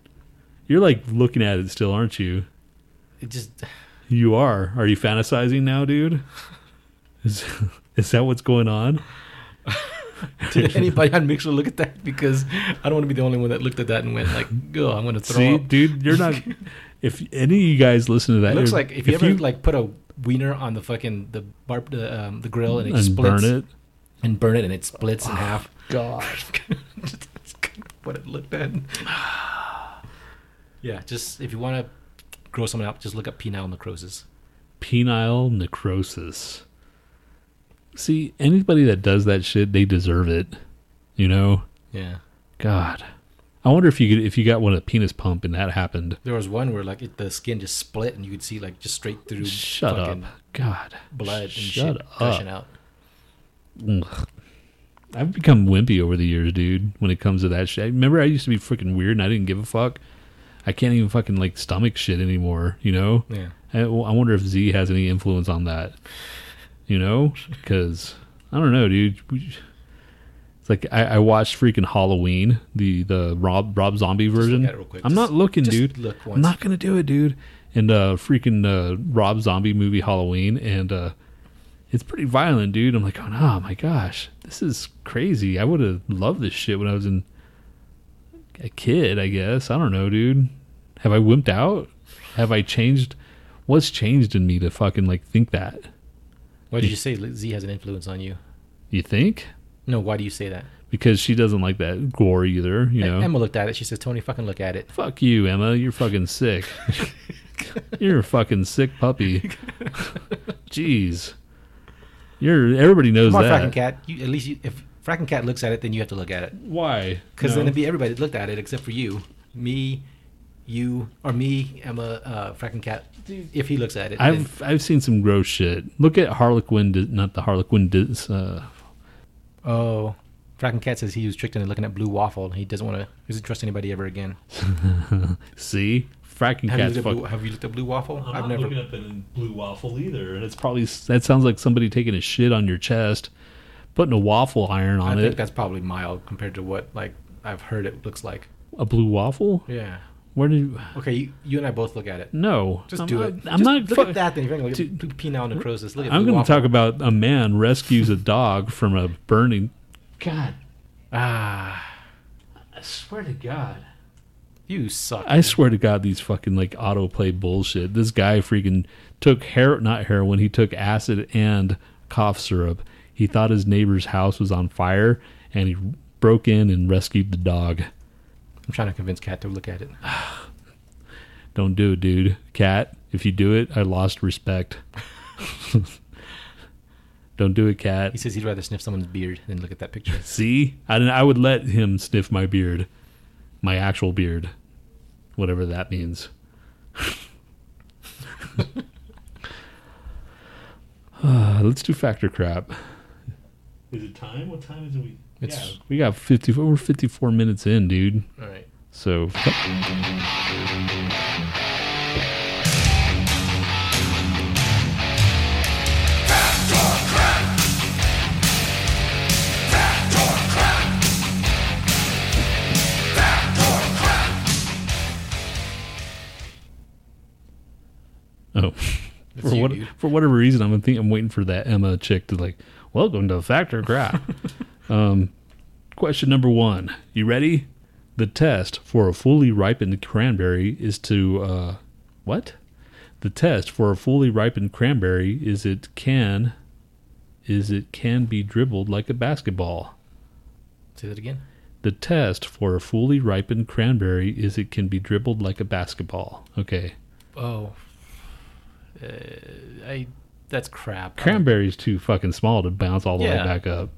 You're like looking at it still, aren't you?
It just.
You are. Are you fantasizing now, dude? [laughs] Is, is that what's going on?
Did anybody on Mixlr look at that? Because I don't want to be the only one that looked at that and went like, "Oh, I'm going to throw
See,
up."
dude, you're not. [laughs] If any of you guys listen to that,
It looks like if you ever like put a wiener on the fucking the bar the um, the grill and it
and
splits
burn it.
and burn it and it splits in half.
God.
That's [laughs] what it looked at. [sighs] yeah, just if you want to grow someone out, just look up penile necrosis.
penile necrosis. See, anybody that does that shit, they deserve it. You know?
Yeah.
God. I wonder if you could if you got one of a penis pump and that happened.
There was one where like it, the skin just split and you could see like just straight through.
Shut up. God.
Blood and
Shut
shit
up.
gushing out.
Ugh. I've become wimpy over the years, dude, when it comes to that shit. Remember I used to be freaking weird and I didn't give a fuck? I can't even fucking like stomach shit anymore, you know?
Yeah.
I, I wonder if Z has any influence on that. You know, because I don't know, dude. We- It's like I, I watched freaking Halloween, the the Rob Rob Zombie version.
at it real quick.
I'm not looking,
just
dude.
look
I'm not gonna do it, dude. And uh, freaking uh, Rob Zombie movie Halloween, and uh, it's pretty violent, dude. I'm like, oh my gosh, this is crazy. I would have loved this shit when I was in a kid. I guess I don't know, dude. Have I wimped out? Have I changed? What's changed in me to fucking like think that?
Why did you say Z has an influence on you?
You think?
No, why do you say that?
Because she doesn't like that gore either, you know.
Emma looked at it. She says, "Tony, fucking look at it."
Fuck you, Emma. You're fucking sick. [laughs] You're a fucking sick puppy. Jeez. You're everybody knows
Come on,
that.
Fracking Cat. You, at least you, if Frankencat looks at it, then you have to look at it.
Why?
Because
No.
then it'd be everybody that looked at it except for you, me, you, or me, Emma, uh, Frankencat. If he looks at it,
I've I've seen some gross shit. Look at Harlequin, not the Harlequin. dis- Uh,
oh, Frankencat says he was tricked into looking at Blue Waffle. He doesn't want to. Doesn't trust anybody ever again. [laughs]
see, fracking
Have
cats.
looked
Fuck.
Blue, have you looked at Blue Waffle?
I'm
I've
not
never.
looking up in blue waffle either, and it's probably that sounds like somebody taking a shit on your chest, putting a waffle iron
I
on
think
it.
that's probably mild compared to what like I've heard it looks like.
A blue waffle?
Yeah.
Where did you?
Okay, you, you and I both look at it.
No,
Just
I'm
do
not,
it.
I'm
Just
not.
look
fu-
at that. Then you're going to
Dude,
look at penile necrosis. Look at
I'm going to talk about a man rescues a dog from a burning. God,
Ah,
I swear to God.
you suck.
I swear to God, these fucking like autoplay bullshit. This guy freaking took hair, not heroin. He took acid and cough syrup. He thought his neighbor's house was on fire, and he broke in and rescued the dog.
I'm trying to convince Kat to look at it. [sighs]
Don't do it, dude. Cat, if you do it, I lost respect. [laughs] Don't do it, Cat.
He says he'd rather sniff someone's beard than look at that picture. [laughs]
See, I, I would let him sniff my beard, my actual beard, whatever that means. Uh, [laughs] [sighs] let's do factor crap. Is it time? What time is it? We
It's-
we got fifty. We're fifty four minutes in, dude.
All right.
So [laughs] Oh, for what for whatever reason, I'm think I'm waiting for that Emma chick to like, welcome to Factor Crap. [laughs] um, question number one, you ready? The test for a fully ripened cranberry is to uh, what? The test for a fully ripened cranberry is it can is it can be dribbled like a basketball.
Say that again.
The test for a fully ripened cranberry is it can be dribbled like a basketball. Okay.
Oh, uh, I. That's crap.
Cranberry's too fucking small to bounce all the
Yeah.
way back up.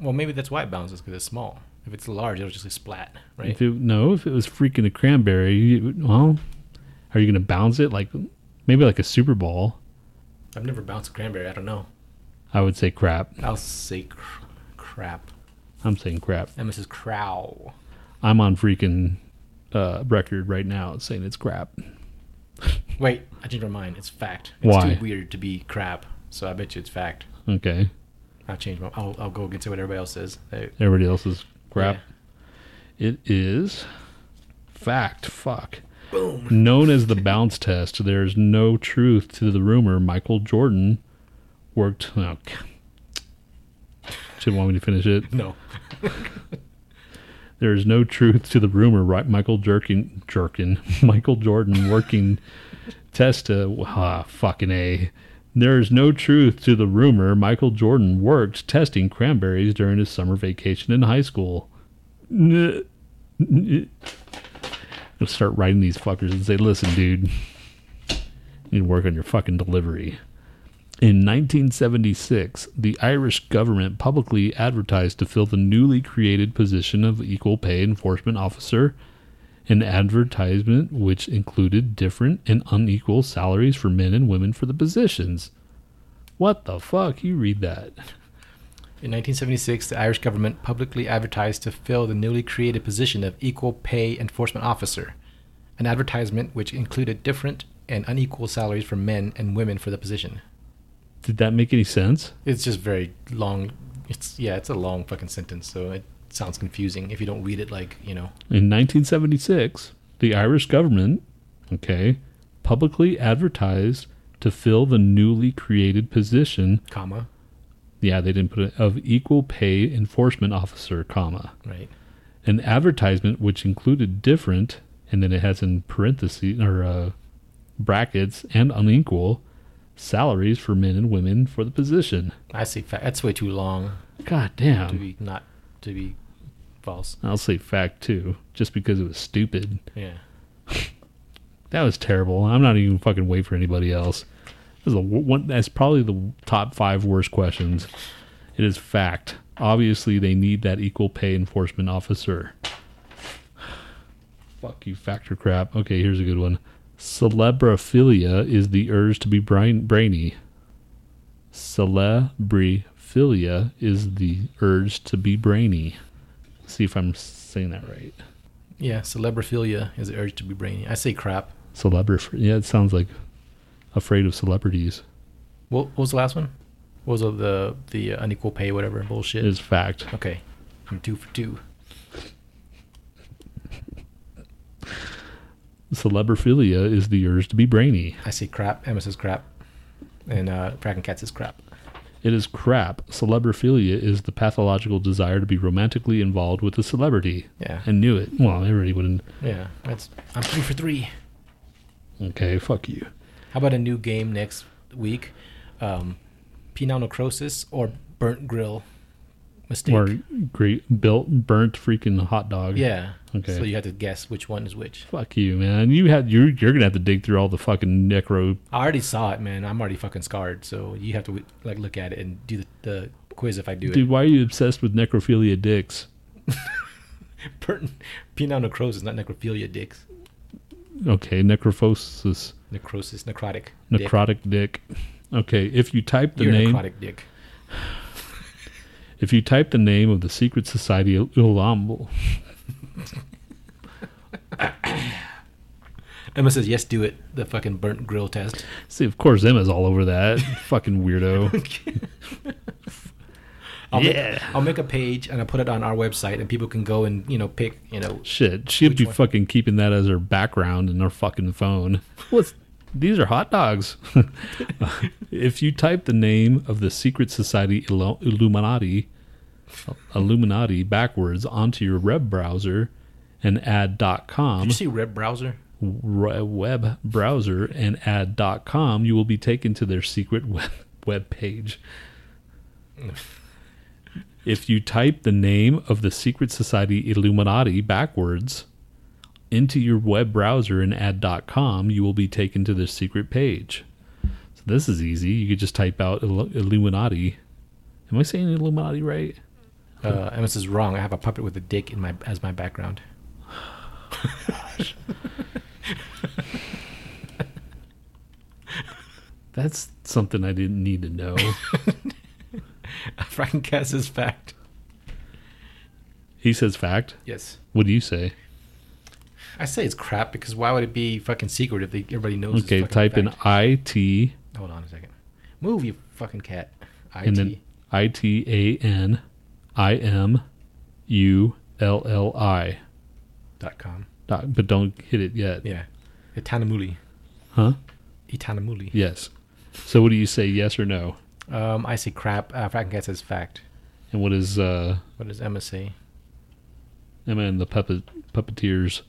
Well, maybe that's why it bounces because it's small. If it's large, it'll just be splat, right?
If it, no, if it was freaking a cranberry, you- well, are you going to bounce it like maybe like a Super ball?
I've never bounced a cranberry. I don't know.
I would say crap.
I'll say cr- crap.
I'm saying crap.
Emma says crow.
I'm on freaking uh, record right now saying it's crap. [laughs]
Wait, I changed my mind. It's fact. It's
Why?
too weird to be crap, so I bet you it's fact.
Okay.
I'll change my. I'll, I'll go against what everybody else says.
Everybody else is crap. It is fact. Fuck.
Boom.
Known as the bounce test, there's no truth to the rumor Michael Jordan worked. Oh, should want me to finish it.
No. [laughs]
There is no truth to the rumor. Right, Michael Jerkin, Jerkin, [laughs] Michael Jordan working [laughs] test to ah, fucking a. There is no truth to the rumor Michael Jordan worked testing cranberries during his summer vacation in high school. [laughs] N- I'll start writing these fuckers and say, "Listen, dude, you need to work on your fucking delivery." In 1976, the Irish government publicly advertised to fill the newly created position of Equal Pay Enforcement Officer, an advertisement which included different and unequal salaries for men and women for the positions. What the fuck? You read that.
In 1976, the Irish government publicly advertised to fill the newly created position of Equal Pay Enforcement Officer, an advertisement which included different and unequal salaries for men and women for the position.
Did that make any sense?
It's just very long. It's yeah, it's a long fucking sentence, so it sounds confusing if you don't read it like you know.
In 1976, the Irish government, okay, publicly advertised to fill the newly created position
Comma
Yeah, they didn't put it of equal pay enforcement officer, comma.
right.
An advertisement which included different, and then it has in parentheses or uh, brackets and unequal salaries for men and women for the position.
I say Fact. that's way too long
God damn.
to be not to be false.
I'll say fact too, just because it was stupid.
Yeah. [laughs]
That was terrible. I'm not even fucking wait for anybody else. This is a, one. That's probably the top five worst questions. It is fact. Obviously, they need that equal pay enforcement officer. [sighs] Fuck you, factor crap. Okay, here's a good one. Celebrophilia is the urge to be brain- brainy. Celebrophilia is the urge to be brainy. see if I'm saying that right.
Yeah, celebrophilia is the urge to be brainy. I say crap.
Celebra. Yeah, it sounds like afraid of celebrities.
What, what was the last one? What was the the, the unequal pay, whatever bullshit?
It is fact.
okay, I'm two for two.
Celebrophilia is the urge to be brainy.
I see crap. Emma says crap, and uh, Frankencat says crap.
It is crap. Celebrophilia is the pathological desire to be romantically involved with a celebrity.
Yeah.
And knew it. Well, everybody wouldn't.
Yeah, that's I'm three for three.
Okay, fuck you.
How about a new game next week? Um, penile necrosis or burnt grill mistake.
Or great built burnt freaking hot dog.
yeah.
Okay.
So you have to guess which one is which.
Fuck you, man. You had you're you're gonna have to dig through all the fucking necro.
I already saw it, man. I'm already fucking scarred. So you have to like look at it and do the, the quiz if I do it.
Dude, why are you obsessed with necrophilia dicks? [laughs]
penile necrosis, not necrophilia dicks.
Okay, necrophosis,
Necrosis, necrotic.
necrotic dick. Okay, if you type the
You're
name,
necrotic dick.
if you type the name of the secret society, Ulamble, [coughs]
Emma says yes, do it. The fucking burnt grill test.
see, of course, Emma's all over that. [laughs] fucking weirdo. [laughs]
I'll
Yeah.
Make, I'll make a page and I'll put it on our website and people can go and you know pick you know
Shit, she'd be
one?
fucking keeping that as her background in her fucking phone. What's these are hot dogs. [laughs] if you type the name of the secret society Illuminati, Illuminati backwards onto your web browser and add .com,
Did you see Web browser?
web browser and add .com, you will be taken to their secret web, web page. if you type the name of the secret society Illuminati backwards into your web browser and add .com, you will be taken to the secret page. So this is easy. You could just type out Illuminati. Am I saying Illuminati right?
Uh, Emma says wrong. I have a puppet with a dick in my as my background. [laughs]
That's something I didn't need to know. [laughs]
Franken says fact.
he says fact.
Yes.
What do you say?
I say it's crap because why would it be fucking secret if they, everybody knows?
Okay, type in? I T
Hold on a second. Move you fucking cat. I
and
T.
then I T A N I M U L L I.
dot com.
Dot- But don't hit it yet.
Yeah. Itanamuli.
Huh?
Itanamuli.
Yes. So what do you say? Yes or no?
Um, I say crap. Uh, Franken says fact.
And what is uh,
What does Emma say?
Emma and the puppet puppeteers?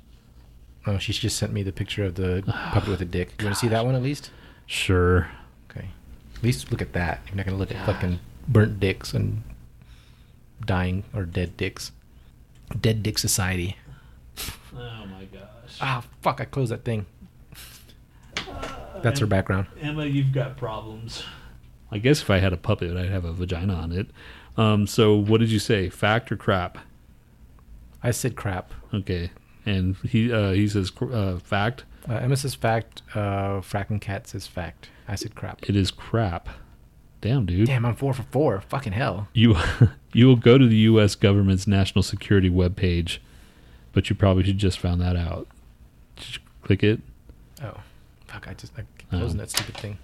Oh, she just sent me the picture of the puppet with a dick. You want to see that [sighs] one at least?
Sure.
Okay. At least look at that. You're not gonna look at fucking burnt dicks and dying or dead dicks. Dead Dick Society.
Oh my gosh.
Ah, fuck! I closed that thing. That's her background.
Emma, you've got problems. I guess if I had a puppet, I'd have a vagina on it. Um, so what did you say? Fact or crap?
I said crap.
Okay. And he uh, he says uh, fact.
Uh, Emma says fact. Uh, Frankencat says fact. I said crap.
It is crap. Damn, dude.
Damn, I'm four for four. Fucking hell.
You [laughs] you will go to the U.S. government's national security webpage, but you probably should just found that out. Just click it.
Oh, fuck! I just I keep closing
Oh.
that stupid thing.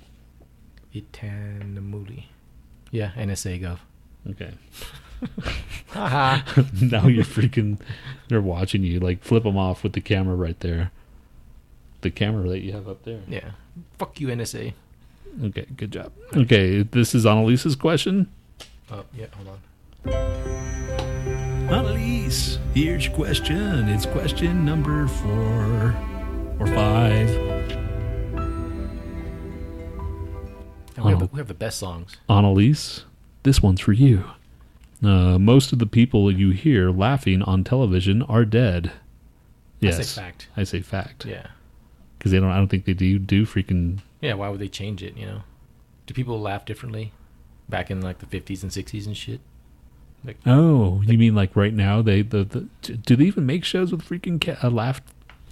Itanamuli. Yeah, NSA Gov.
Okay. [laughs]
Haha. [laughs]
now you're freaking. They're watching you. Like flip them off with the camera right there. The camera that you have up there.
yeah. Fuck you, NSA.
Okay. Good job. Okay. This is Annalisa's question.
Oh, yeah. Hold on.
Annalise, here's your question. It's question number four or five.
And we, have
Oh.
the, we have the best songs.
Annalise, this one's for you. Uh, most of the people you hear laughing on television are dead.
I say
Yes,
fact.
I say fact
Yeah.
because they don't. I don't think they do do freaking.
Yeah. Why would they change it? You know. Do people laugh differently back in like the 50s and 60s and shit?
Oh, you mean like right now? They the, the do they even make shows with freaking ca- a laugh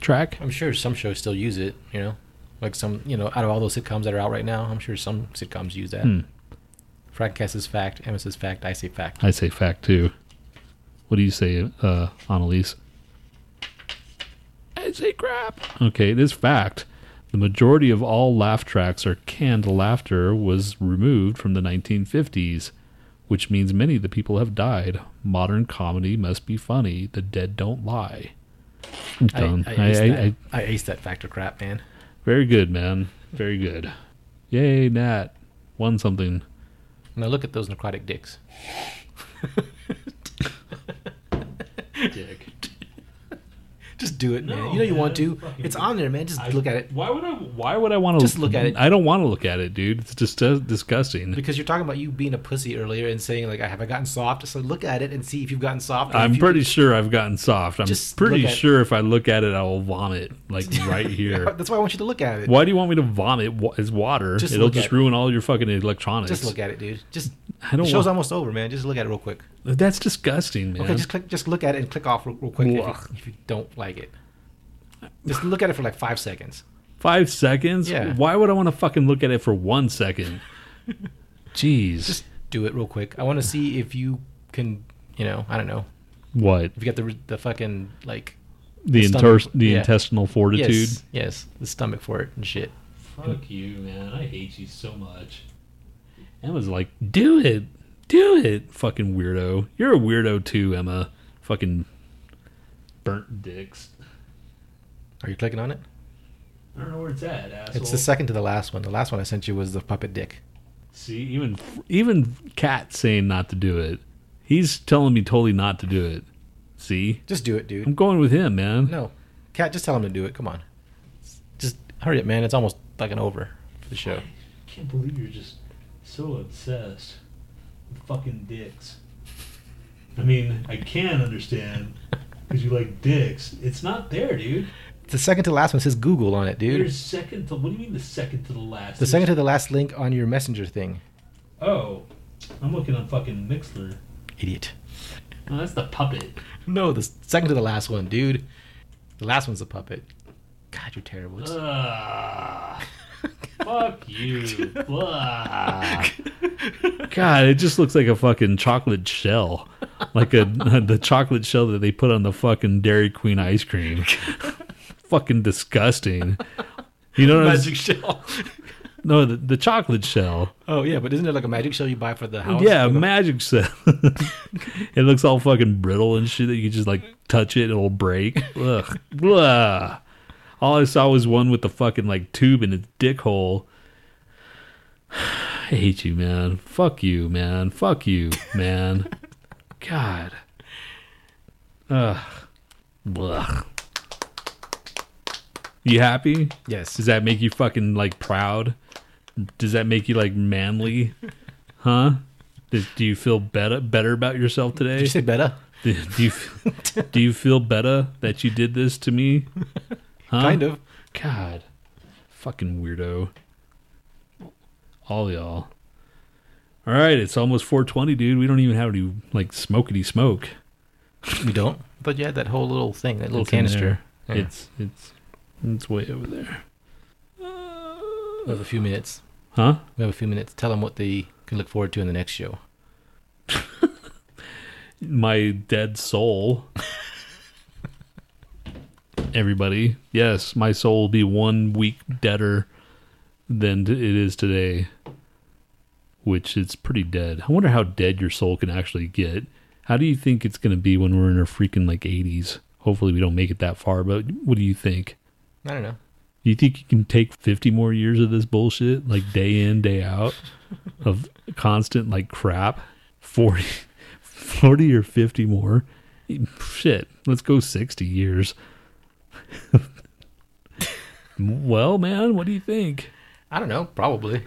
track?
I'm sure some shows still use it, you know? Like some, you know, out of all those sitcoms that are out right now, I'm sure some sitcoms use that.
Hmm.
Frank says fact, Emma says fact, I say fact.
I say fact too. What do you say, uh, Annalise? I say crap. Okay, it is fact. The majority of all laugh tracks or canned laughter was removed from the 1950s, which means many of the people have died. Modern comedy must be funny. The dead don't lie. I'm done.
I,
I,
aced
I,
that.
I,
I aced that factor crap, man.
very good, man. Very good. Yay, Nhat. Won something.
Now look at those necrotic dicks. [laughs]
Dick.
Just do it, man. You know you
man,
want to. It's on there, man. Just look at it.
Why would I? Why would I want to
Just look at it.
I don't want to look at it, dude. It's just uh, disgusting.
Because you're talking about you being a pussy earlier and saying like, "Have I gotten soft?" So look at it and see if you've gotten soft.
I'm pretty sure I've gotten soft. I'm
Just
pretty sure if I look at it, I will vomit like [laughs] right here.
that's why I want you to look at it.
Why do you want me to vomit? It's water.
Just
It'll just
at it.
ruin all your fucking electronics.
Just look at it, dude. Just
I don't
the show's
want-
almost over, man. Just look at it real quick.
That's disgusting, man.
Okay, just click. Just look at it and click off real, real quick if you, if you don't like it. Just look at it for like five seconds.
Five seconds.
Yeah.
Why would I want to fucking look at it for one second? [laughs] Jeez.
Just do it real quick. I want to see if you can. You know, I don't know.
what?
If you got the the fucking like
The,
the
inter-
stomach-
the
yeah.
intestinal fortitude.
yes, yes, the stomach for it and shit.
Fuck you, man. I hate you so much. Emma's like, do it. Do it. Fucking weirdo. You're a weirdo too, Emma. Fucking burnt dicks.
Are you clicking on it?
I don't know where it's at, asshole.
It's the second to the last one. The last one I sent you was the puppet dick.
See, even even Cat saying not to do it. He's telling me totally not to do it. See?
Just do it, dude.
I'm going with him, man.
No, cat, just tell him to do it. Come on, just hurry up, man. It's almost fucking over for the show.
I can't believe you're just so obsessed with fucking dicks. I mean, I can understand because you like dicks. It's not there, dude.
It's the second to the last one says Google on it, dude.
There's second to what do you mean the second to the last?
The second to the last link on your messenger thing.
oh, I'm looking on fucking Mixlr.
Idiot.
That's the puppet.
No, the second to the last one, dude. The last one's a puppet. God, you're terrible.
Ugh. Fuck you. Ugh. God, it just looks like a fucking chocolate shell. Like a [laughs] the chocolate shell that they put on the fucking Dairy Queen ice cream. [laughs] fucking disgusting. You know what I'm
magic shell.
No, the, the chocolate shell.
Oh yeah, but isn't it like a magic shell you buy for the house?
Yeah,
a-
magic shell. [laughs] it looks all fucking brittle and shit that you can just like touch it, and it'll break. Ugh. Ugh. All I saw was one with the fucking like tube in its dick hole. [sighs] I hate you, man. Fuck you, man. Fuck you, man. [laughs] God. Ugh. Ugh. You happy?
Yes.
Does that make you fucking like proud? Does that make you like manly? [laughs] Huh? Do, do you feel better better about yourself today?
Did you say better?
do, [laughs] do you do you feel better that you did this to me? Huh?
Kind of.
God, fucking weirdo. All y'all. All right, it's almost 420, dude. We don't even have any like smokety smoke.
We don't. But you had that whole little thing, that little
It's
canister. Yeah.
It's it's it's way over there.
We have a few minutes.
Huh?
We have a few minutes. Tell them what they can look forward to in the next show. [laughs]
my dead soul. [laughs] Everybody, yes, my soul will be one week deader than it is today, which it's pretty dead. I wonder how dead your soul can actually get. How do you think it's going to be when we're in our freaking like 80s? Hopefully, we don't make it that far, but what do you think?
I don't know.
Do You think you can take 50 more years of this bullshit, like day in, day out, [laughs] of constant like crap? 40, 40 or 50 more? Shit, let's go 60 years. [laughs] well, man, what do you think?
I don't know. Probably.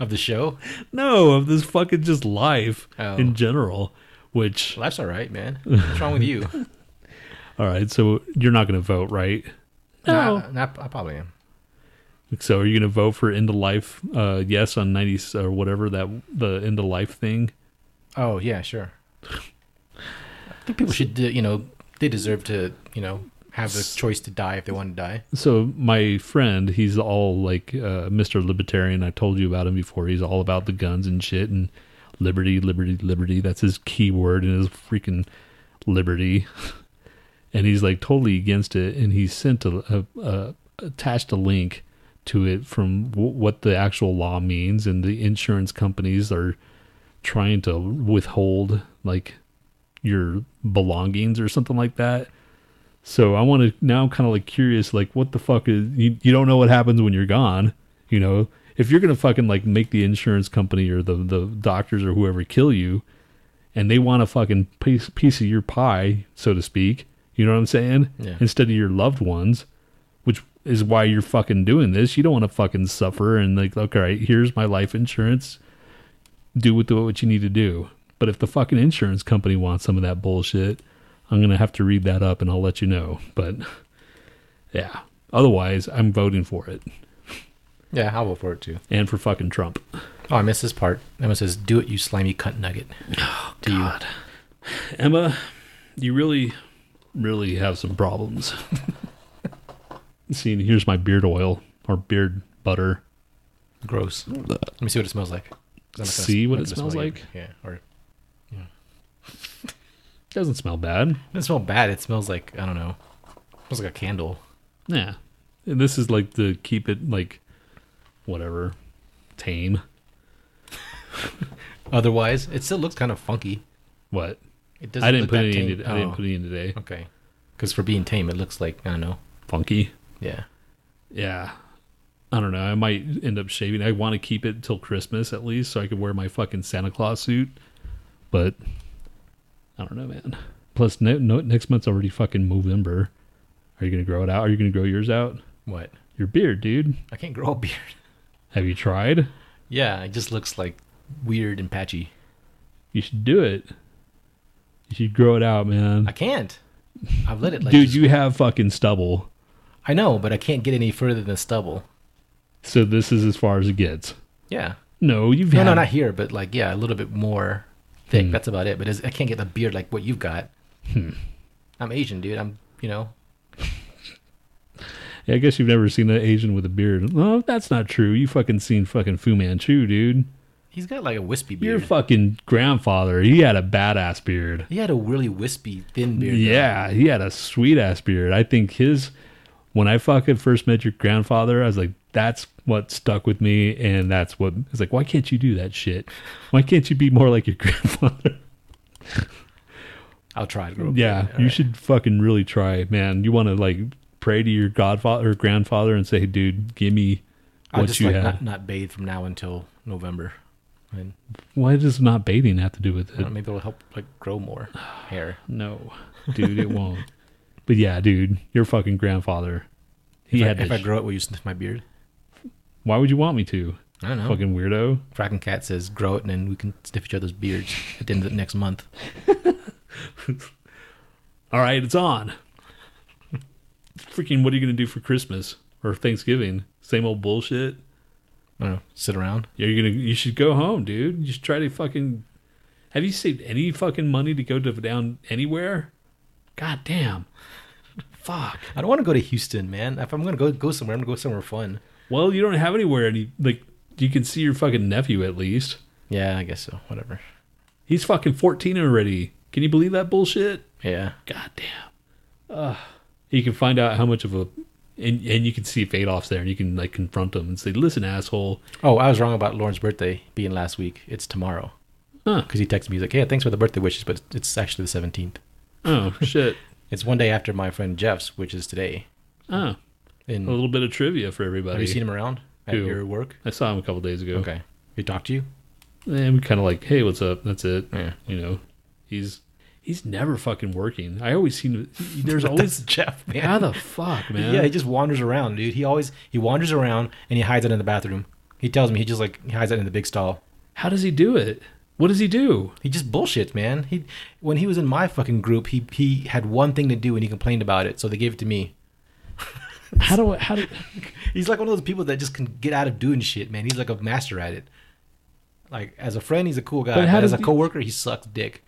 of the show.
No, of this fucking just life
Oh.
in general, which,
Life's all right, man. What's wrong with you? [laughs]
all right, so you're not going to vote, right? No.
Nah, nah, I probably am.
So are you going to vote for end of life? Uh, yes on ninety or whatever that the end of life thing.
Oh yeah, sure. Think people should, uh, you know, they deserve to, you know, have the choice to die if they want to die.
So my friend, he's all like uh, Mr. Libertarian. I told you about him before. He's all about the guns and shit and liberty, liberty, liberty. That's his key word in his freaking liberty. [laughs] and he's like totally against it. And he sent a, a, a attached a link to it from w- what the actual law means, and the insurance companies are trying to withhold like your belongings or something like that. So I want to now I'm kind of like curious, like what the fuck is you? You don't know what happens when you're gone. You know, if you're gonna fucking like make the insurance company or the the doctors or whoever kill you, and they want a fucking piece piece of your pie, so to speak. You know what I'm saying?
Yeah.
Instead of your loved ones, which is why you're fucking doing this. You don't want to fucking suffer and like, okay, all right, here's my life insurance. Do with it what you need to do. But if the fucking insurance company wants some of that bullshit, I'm gonna have to read that up and I'll let you know. [laughs] But yeah, otherwise, I'm voting for it
Yeah, I'll vote for it too.
and for fucking Trump.
Oh, I missed this part. Emma says, "Do it, you slimy cunt nugget." [sighs] Oh, to you.
Emma, you really, really have some problems. [laughs] See, here's my beard oil or beard butter.
Gross. Let me see what it smells like. gonna-
See what it smells
smell
like?
Yeah, or
Doesn't smell bad.
it doesn't smell bad. It smells like I don't know. It smells like a candle.
Yeah. And this is like to keep it like whatever tame. [laughs]
Otherwise, it still looks kind of funky.
What?
It doesn't
I didn't
look
put any in
tame.
I didn't
Oh,
put any in today.
Okay, because for being tame, it looks like I don't know.
Funky.
Yeah.
Yeah. I don't know. I might end up shaving. I want to keep it till Christmas at least so I can wear my fucking Santa Claus suit. But I don't know, man. Plus ne- no, next month's already fucking November. Are you going to grow it out? Are you going to grow yours out?
What?
Your beard, dude.
I can't grow a beard.
Have you tried?
Yeah, it just looks like weird and patchy.
You should do it. You should grow it out, man.
I can't. I've let it like.
Dude,
just-
you have fucking stubble.
I know, but I can't get any further than stubble.
So this is as far as it gets.
Yeah.
No, you've
No,
had
no, not here, but like yeah, a little bit more thick.
Hmm.
That's about it. But I can't get the beard like what you've got.
Hmm.
I'm Asian, dude. I'm you know.
Yeah, I guess you've never seen an Asian with a beard. No, that's not true. You fucking seen fucking Fu Manchu, dude.
He's got like a wispy beard.
Your fucking grandfather, he had a badass beard.
he had a really wispy, thin beard. though.
Yeah, he had a sweet ass beard. I think his when I fucking first met your grandfather, I was like, that's what stuck with me, and that's what it's like. Why can't you do that shit? Why can't you be more like your [laughs] grandfather?
I'll try to grow. a
Yeah, you
Alright.
should fucking really try, man. You want to like pray to your godfather or grandfather and say, dude, give me what
I'll
what
just
you
like
had.
not, not bathe from now until November, and
Why does not bathing have to do with
I don't know,
it?
maybe it'll help like grow more [sighs] hair.
No, dude, it won't. But yeah, dude, your fucking grandfather. He
if I,
had.
if
to
I grow it, will you sniff my beard?
Why would you want me to?
I don't know.
Fucking weirdo.
Frankencat says grow it, and then we can sniff each other's beards at the end of the next month. [laughs]
All right, it's on. Freaking, what are you gonna do for Christmas or Thanksgiving? Same old bullshit.
I don't know. Sit around.
Yeah, You're gonna. You should go home, dude. You should try to fucking. Have you saved any fucking money to go to down anywhere? God damn. Fuck.
I don't want to go to Houston, man. If I'm gonna go go somewhere, I'm gonna go somewhere fun.
Well, you don't have anywhere, and you, like you can see your fucking nephew at least.
Yeah, I guess so. Whatever.
He's fucking 14 already. Can you believe that bullshit?
Yeah.
God damn. Uh, you can find out how much of a. And, and you can see if Adolf's there and you can like confront him and say, listen, asshole.
Oh, I was wrong about Lauren's birthday being last week. It's tomorrow.
Huh.
Because he texted me. He's like, "Yeah, thanks for the birthday wishes, but it's actually the 17th.
Oh, shit. [laughs]
It's one day after my friend Jeff's, which is today.
Oh,
In,
a little bit of trivia for everybody.
have you seen him around at
Who?
your work?
I saw him a couple days ago.
Okay. He talked to you?
And we kind of like, hey, what's up? That's it.
Yeah.
You know, he's he's never fucking working. I always seem to. There's [laughs] always.
Jeff, man.
How the fuck, man?
Yeah, he just wanders around, dude. He always he wanders around and he hides it in the bathroom. He tells me he just like he hides it in the big stall.
How does he do it? What does he do?
He just bullshits, man. He when he was in my fucking group, he he had one thing to do and he complained about it, so they gave it to me.
How do I, how do [laughs]
He's like one of those people that just can get out of doing shit, man. He's like a master at it. Like as a friend, he's a cool guy.
But
But, as a coworker, he sucks dick.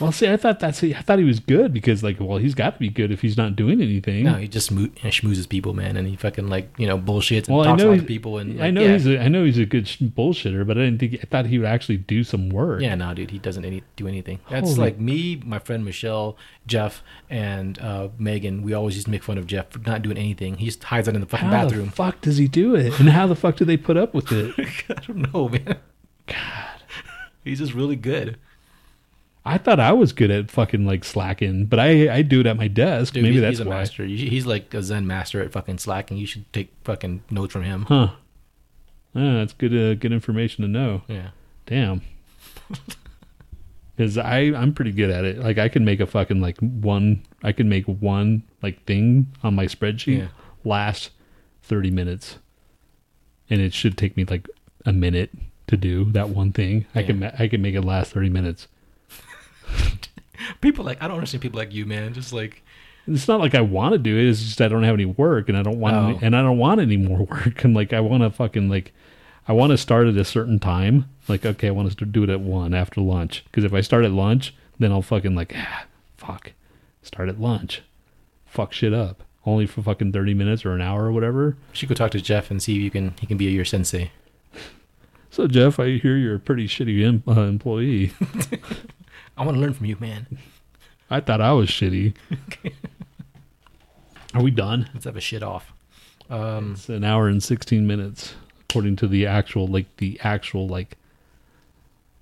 Well see I thought that's I thought he was good because like well he's got to be good if he's not doing anything.
No, he just smo- schmoozes people, man, and he fucking like you know bullshits and
well,
talks about people. And
I know
yeah.
he's a, I know he's a good sh- bullshitter, but I didn't think I thought he would actually do some work.
Yeah, no, dude, he doesn't any, do anything. That's
Holy-
like me, my friend Michelle, Jeff, and uh, Megan. We always used to make fun of Jeff for not doing anything. He just hides out in the fucking
How
bathroom.
the fuck does he do it? And how the fuck do they put up with it? [laughs]
I don't know, man. God, he's just really good.
I thought I was good at fucking like slacking, but I I do it at my desk.
Dude,
Maybe
he's,
that's
he's a
why.
master. He's like a Zen master at fucking slacking. You should take fucking notes from him.
Huh. Yeah, that's good uh, good information to know.
Yeah.
Damn. Because I I'm pretty good at it. Like I can make a fucking like one. I can make one like thing on my spreadsheet
Yeah.
last thirty minutes, and it should take me like a minute to do that one thing. I can I can make it last thirty minutes.
People like I don't understand people like you, man. Just like
It's not like I want to do it. It's just I don't have any work, and I don't want,
Oh.
any, and I don't want any more [laughs] work. I'm like, I want to fucking like, I want to start at a certain time. Like, okay, I want to do it at one after lunch. Because if I start at lunch, then I'll fucking like, ah, fuck, start at lunch, fuck shit up. Only for fucking thirty minutes or an hour or whatever.
you should go talk to Jeff and see if you can he can be your sensei. [laughs]
So Jeff, I hear you're a pretty shitty em- uh, employee. [laughs]
I want to learn from you, man.
I thought I was shitty. [laughs] Are we done?
Let's have a shit off. Um,
It's an hour and 16 minutes, according to the actual, like, the actual, like,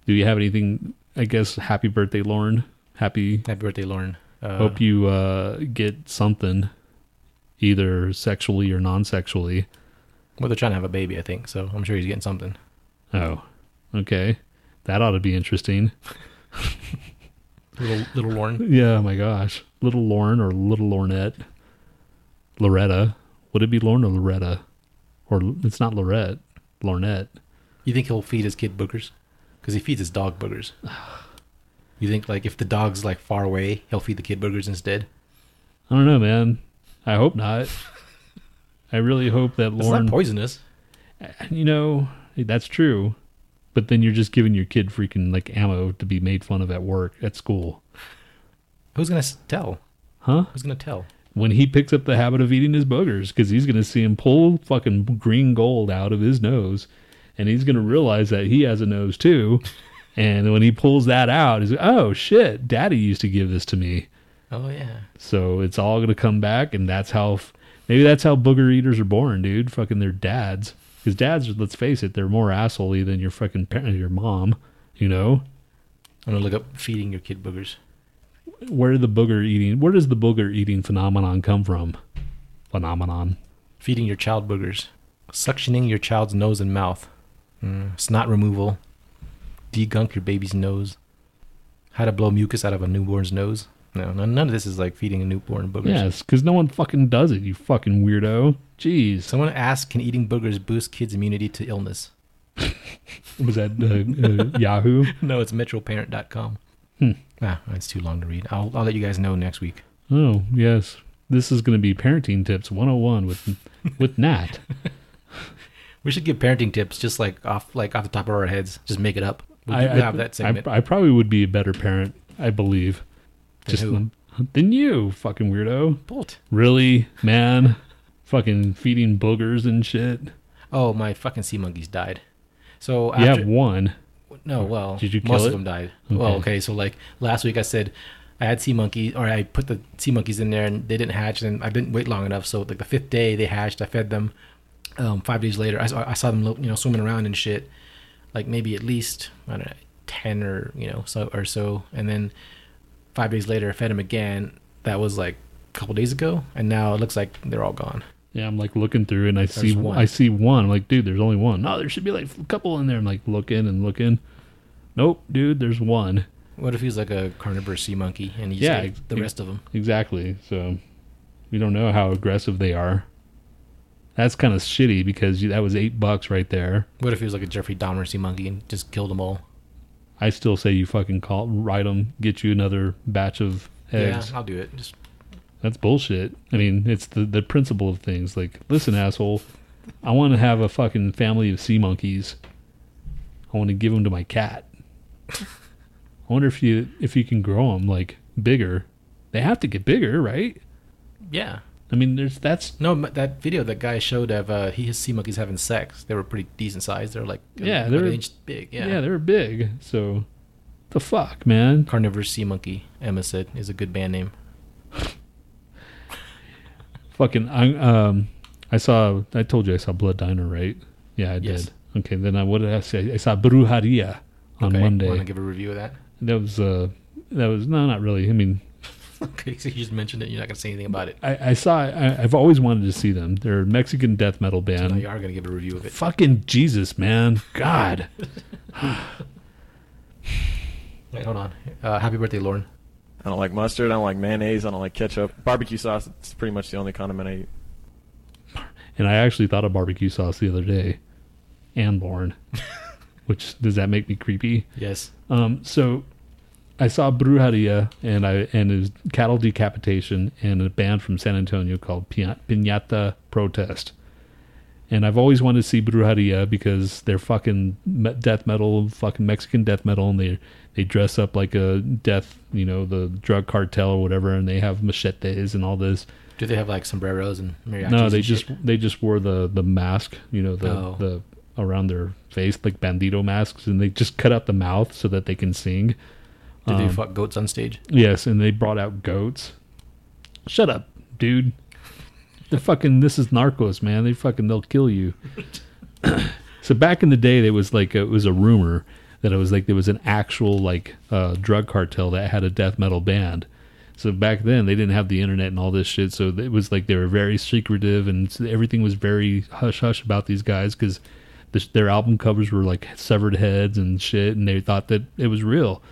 do you have anything, I guess, happy birthday, Lauren? Happy,
happy birthday, Lauren. Uh,
hope you, uh, get something, either sexually or non-sexually.
well, they're trying to have a baby, I think. So I'm sure he's getting something.
Oh, okay. That ought to be interesting. [laughs] [laughs]
Little little Lauren.
Yeah, my gosh. Little Lauren or little Lornette. Loretta. Would it be Lauren or Loretta? Or it's not Lorette. Lornette.
You think he'll feed his kid boogers? Because he feeds his dog boogers. [sighs] You think like if the dog's like far away, he'll feed the kid boogers instead?
I don't know, man. I hope not. I really hope that
It's
Lauren.
not poisonous.
you know, that's true. But then you're just giving your kid freaking like ammo to be made fun of at work, at school.
Who's gonna tell?
Huh?
Who's gonna tell?
When he picks up the habit of eating his boogers, because he's to see him pull fucking green gold out of his nose. And he's to realize that he has a nose too. [laughs] And when he pulls that out, he's like, oh shit, daddy used to give this to me.
Oh yeah.
So it's all to come back, and that's how maybe that's how booger eaters are born, dude. Fucking their dads, because dads, let's face it, they're more assholey than your fucking parent, your mom. You know,
I'm gonna look up feeding your kid boogers.
where did the booger eating? Where does the booger eating phenomenon come from? Phenomenon.
Feeding your child boogers. Suctioning your child's nose and mouth. Mm, snot removal. Degunk your baby's nose. How to blow mucus out of a newborn's nose. No, no none of this is like feeding a newborn boogers.
Yes, because no one fucking does it. You fucking weirdo. Jeez,
Someone asked, can eating boogers boost kids' immunity to illness? [laughs]
was that uh, uh, Yahoo? [laughs]
No, it's metroparent.com.
Hmm.
Ah, it's too long to read. I'll, I'll let you guys know next week.
Oh yes, this is going to be parenting tips 101 with [laughs] with Nhat.
We should give parenting tips just like off like off the top of our heads. Just make it up. We'll,
I,
have that segment.
I, I probably would be a better parent. I believe. Just
who?
than you, fucking weirdo.
Bolt.
Really, man? fucking feeding boogers and shit.
Oh, my fucking sea monkeys died. So
You have one.
No, well,
Did you
most
kill
of them died.
Okay.
Well, okay, so like last week I said I had sea monkeys, or I put the sea monkeys in there and they didn't hatch, and I didn't wait long enough. So like the fifth day they hatched, I fed them. Um, five days later, I saw, I saw them, you know, swimming around and shit. Like maybe at least I don't know, ten or you know so or so, and then five days later fed them again. That was like a couple days ago, and now it looks like they're all gone.
Yeah, I'm like looking through and I see
one.
I see one. I'm like, dude, there's only one. No, there should be like a couple in there. I'm like looking and looking. Nope, dude, there's one.
What if he's like a carnivorous sea monkey and he's
Yeah,
like the rest of them?
Exactly. So we don't know how aggressive they are. That's kind of shitty because that was eight bucks right there.
What if he was like a Jeffrey Dahmer sea monkey and just killed them all?
I still say you fucking call, write them, get you another batch of eggs.
Yeah, I'll do it. Just
That's bullshit. I mean, it's the the principle of things. Like, listen, asshole, I want to have a fucking family of sea monkeys. I want to give them to my cat. I wonder if you if you can grow them like bigger. They have to get bigger, right?
Yeah.
I mean, there's that's
No, that video that guy showed of uh, he his sea monkeys having sex. They were pretty decent size. They're like
Yeah,
about
they're-
inch big. Yeah.
yeah, they're big. So, the fuck, man.
Carnivorous Sea Monkey. Emma said is a good band name.
Fucking, I um, I saw. I told you I saw Blood Diner, right? Yeah, I
Yes.
did. Okay, then I what did I say? I saw Brujeria on
okay.
Monday.
Want to give a review of that?
That was uh, that was no, not really. I mean, [laughs]
Okay, so you just mentioned it. You're not gonna say anything about it.
I, I saw. I, I've always wanted to see them. They're a Mexican death metal
So now
band.
you are gonna give a review of it.
Fucking Jesus, man, God. [laughs] [sighs]
Wait, hold on. Uh, happy birthday, Lauren.
I don't like mustard. I don't like mayonnaise. I don't like ketchup. Barbecue sauce. It's pretty much the only condiment I eat. [sighs]
And I actually thought of barbecue sauce the other day, and Lauren. [laughs] Which does that make me creepy?
Yes.
Um, so I saw Brujeria and I and his cattle decapitation and a band from San Antonio called Piñata Protest. And I've always wanted to see Brujeria because they're fucking death metal, fucking Mexican death metal, and they they dress up like a death, you know, the drug cartel or whatever, and they have machetes and all this.
Do they have like sombreros and mariachis?
No, they just
shit?
they just wore the the mask, you know, the
Oh.
the around their face like bandito masks, and they just cut out the mouth so that they can sing.
Did they
um,
fuck goats on stage?
Yes, and they brought out goats. Shut up, dude. The fucking this is Narcos, man. They fucking they'll kill you. [coughs] so back in the day, there was like it was a rumor that it was like there was an actual like uh, drug cartel that had a death metal band. So back then they didn't have the internet and all this shit, so it was like they were very secretive and everything was very hush hush about these guys because their album covers were like severed heads and shit, and they thought that it was real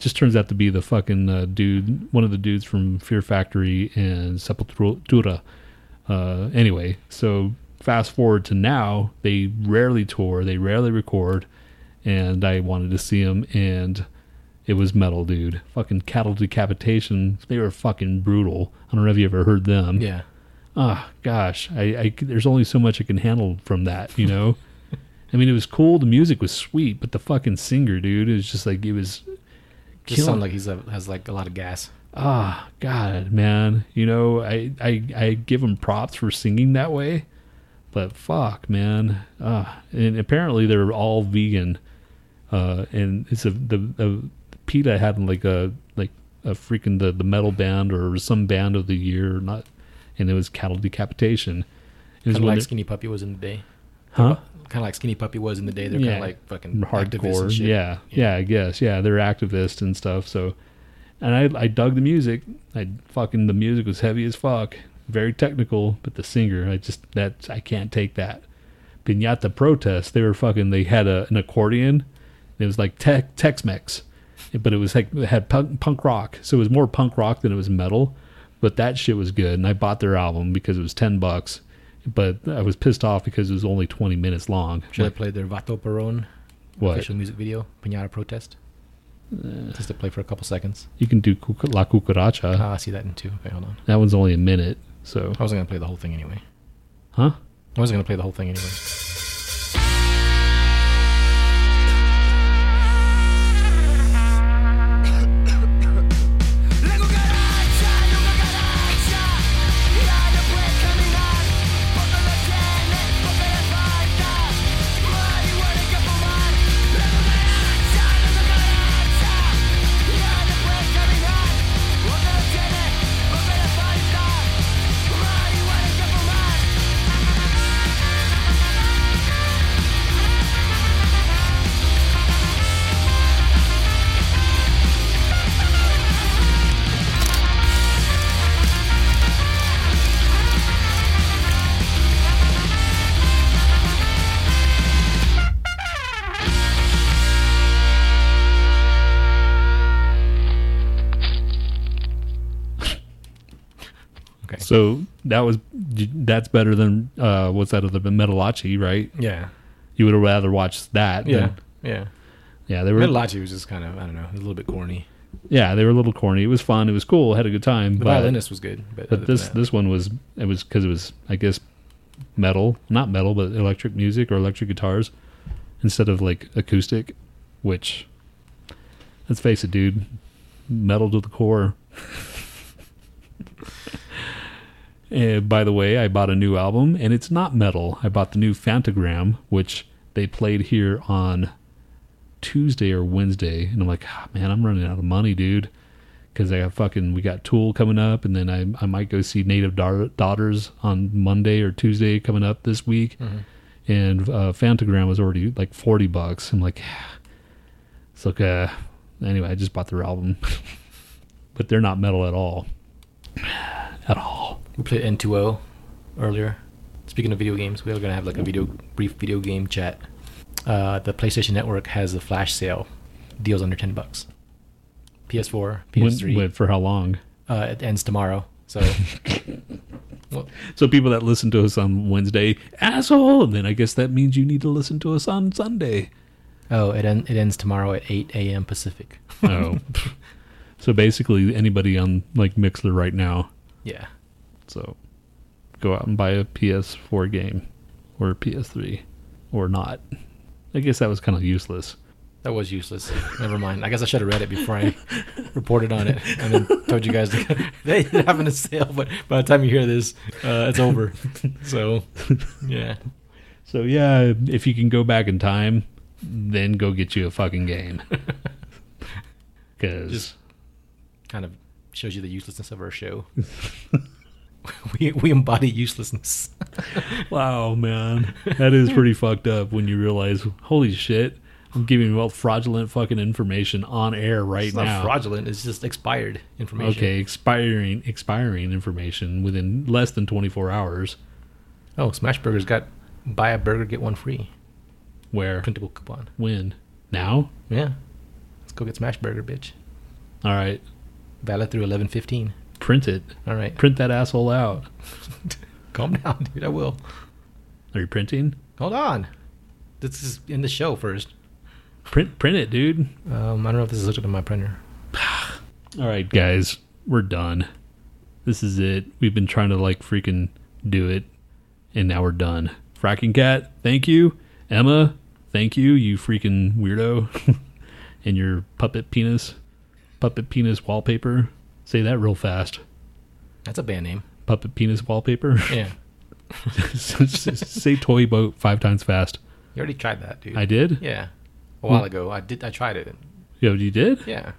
just turns out to be the fucking uh, dude, one of the dudes from Fear Factory and Sepultura. Uh, anyway, so fast forward to now, they rarely tour, they rarely record, and I wanted to see them, and it was metal, dude. Fucking cattle decapitation. They were fucking brutal. I don't know if you ever heard them.
Yeah.
Ah, gosh, I, I there's only so much I can handle from that, you know. [laughs] I mean, it was cool. The music was sweet, but the fucking singer, dude, it was just like it was.
Just sound like he's a, has like a lot of gas.
Ah, God, man. You know, I, I, I give him props for singing that way, but fuck, man. Ah, and apparently they're all vegan. Uh, and it's a the, the PETA had like a like a freaking the the metal band or some band of the year, not, and it was cattle decapitation. It was
like Skinny Puppy was in the day.
huh?
Kind of like Skinny Puppy was in the day. They're kind of like fucking
hardcore.
shit.
Yeah, yeah, I guess. Yeah, they're activists and stuff. So, and I I dug the music. I fucking the music was heavy as fuck, very technical. But the singer, I just that I can't take that. Pinata protest. They were fucking. They had a, an accordion. It was like tech Tex Mex, but it was like it had punk, punk rock. So it was more punk rock than it was metal. But that shit was good, and I bought their album because it was ten bucks. But I was pissed off because it was only twenty minutes long.
Should
Like,
I play their Vato Perón
What?
official music video, Pinata Protest? Just to play for a couple seconds.
You can do Cuc- La Cucaracha.
Ah, I see that in two. Okay, hold on.
that one's only a minute. So,
I wasn't gonna play the whole thing anyway.
huh?
I wasn't gonna play the whole thing anyway.
So that was that's better than uh, what's that other Metalachi, right?
Yeah.
You would have rather watched that.
Yeah.
than-
Yeah.
yeah. They were.
Metalachi was just kind of I don't know, a little bit corny.
Yeah, they were a little corny. It was fun. It was cool. had a good time.
The
but,
violinist was good, but,
but this this one was it was because it was I guess metal, not metal, but electric music or electric guitars instead of like acoustic. Which, let's face it, dude, metal to the core. [laughs] And by the way, I bought a new album, and it's not metal. I bought the new Fantagram, which they played here on Tuesday or Wednesday, and I'm like, "Ah, man, I'm running out of money, dude. Because I got fucking, we got Tool coming up, and then I I might go see Native Dar- Daughters on Monday or Tuesday coming up this week, and uh, Fantagram was already like forty bucks. I'm like, it's like, uh, anyway, I just bought their album, [laughs] but they're not metal at all, [sighs] at all.
We played N2O earlier. Speaking of video games, we are gonna have like a video brief video game chat. Uh, the PlayStation Network has a flash sale, deals under ten bucks. PS4, PS3.
when- for how long?
Uh, it ends tomorrow, so [laughs] well,
So people that listen to us on Wednesday, asshole, then I guess that means you need to listen to us on Sunday.
oh, it en- it ends tomorrow at eight a.m. Pacific.
Oh, [laughs] so basically anybody on like Mixlr right now.
Yeah,
So go out and buy a PS4 game or a PS3 or not. I guess that was kind of useless.
that was useless. Never mind. I guess I should have read it before I reported on it, and then told you guys to, [laughs] they having a sale. But by the time you hear this, uh, it's over. So yeah.
So yeah, if you can go back in time, then go get you a fucking game. [laughs] Because
kind of shows you the uselessness of our show. [laughs] [laughs] we we embody uselessness. [laughs]
wow, man, that is pretty [laughs] fucked up when you realize, holy shit, I'm giving you all fraudulent fucking information on air right
it's
now.
not fraudulent. It's just expired information.
Okay, expiring expiring information within less than 24 hours.
Oh, Smashburger's got buy a burger get one free
Where?
printable coupon.
When? Now?
Yeah, let's go get Smashburger, bitch.
All right.
Valid through eleven fifteen.
Print it.
All right,
Print that asshole out. [laughs]
calm down, dude. I will.
Are you printing?
Hold on. This is in the show first.
Print print it, dude.
Um, I don't know if this is hooked up to my printer. [sighs]
All right, guys, we're done. This is it. We've been trying to like freaking do it, and now we're done. Frankencat, thank you. Emma, thank you. You freaking weirdo, [laughs] and your puppet penis, puppet penis wallpaper. Say that real fast.
That's a band name.
Puppet penis wallpaper. [laughs]
Yeah, [laughs]
Say toy boat five times fast.
you already tried that, dude.
I did.
Yeah, a while ago. I did. I tried it.
Yo, you did?
Yeah.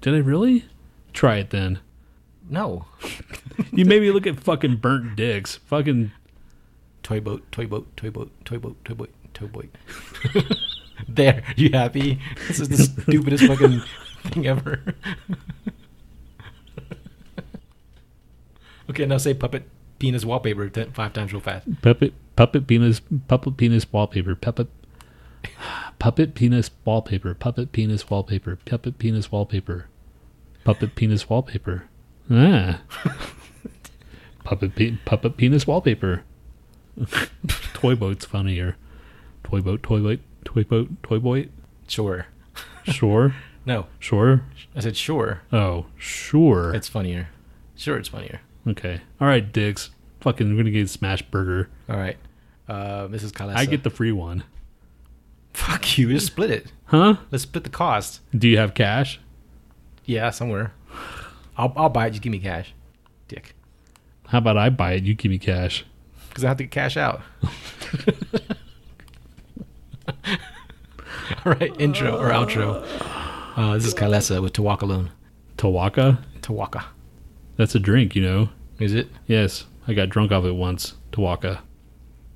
Did I really? Try it then.
No. [laughs]
You made me look at fucking burnt dicks. Fucking
Toy boat. Toy boat. Toy boat. Toy boat. Toy boat. Toy boat. there. You happy? This is the stupidest fucking thing ever. Okay, now say puppet penis wallpaper ten, five times real fast.
puppet puppet penis puppet penis wallpaper puppet puppet penis wallpaper puppet penis wallpaper puppet penis wallpaper puppet penis wallpaper ah [laughs] puppet pe- puppet penis wallpaper [laughs] toy boat's funnier toy boat toy boat toy boat toy boat
Sure.
sure [laughs]
No,
sure
I said sure.
oh sure
It's funnier. Sure, it's funnier.
Okay all right dicks fucking we're gonna get smash burger
All right. Uh, Mrs. Kalesa.
i get the free one
Fuck you. Just split it.
huh
Let's split the cost.
do you have cash
Yeah, somewhere. I'll I'll buy it. Just give me cash, dick.
how about i buy it you give me cash
Because I have to get cash out. [laughs] All right, intro or outro. Uh, this is Kalesa with Tawaka Alone.
Tawaka?
Tawaka.
That's a drink, you know.
Is it?
Yes, I got drunk off it once. Tawaka.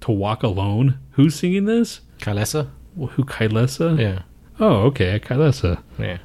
Tawaka alone? Who's singing this?
Kalesa?
Who Kailesa?
Yeah.
Oh, okay, Kailesa.
Yeah.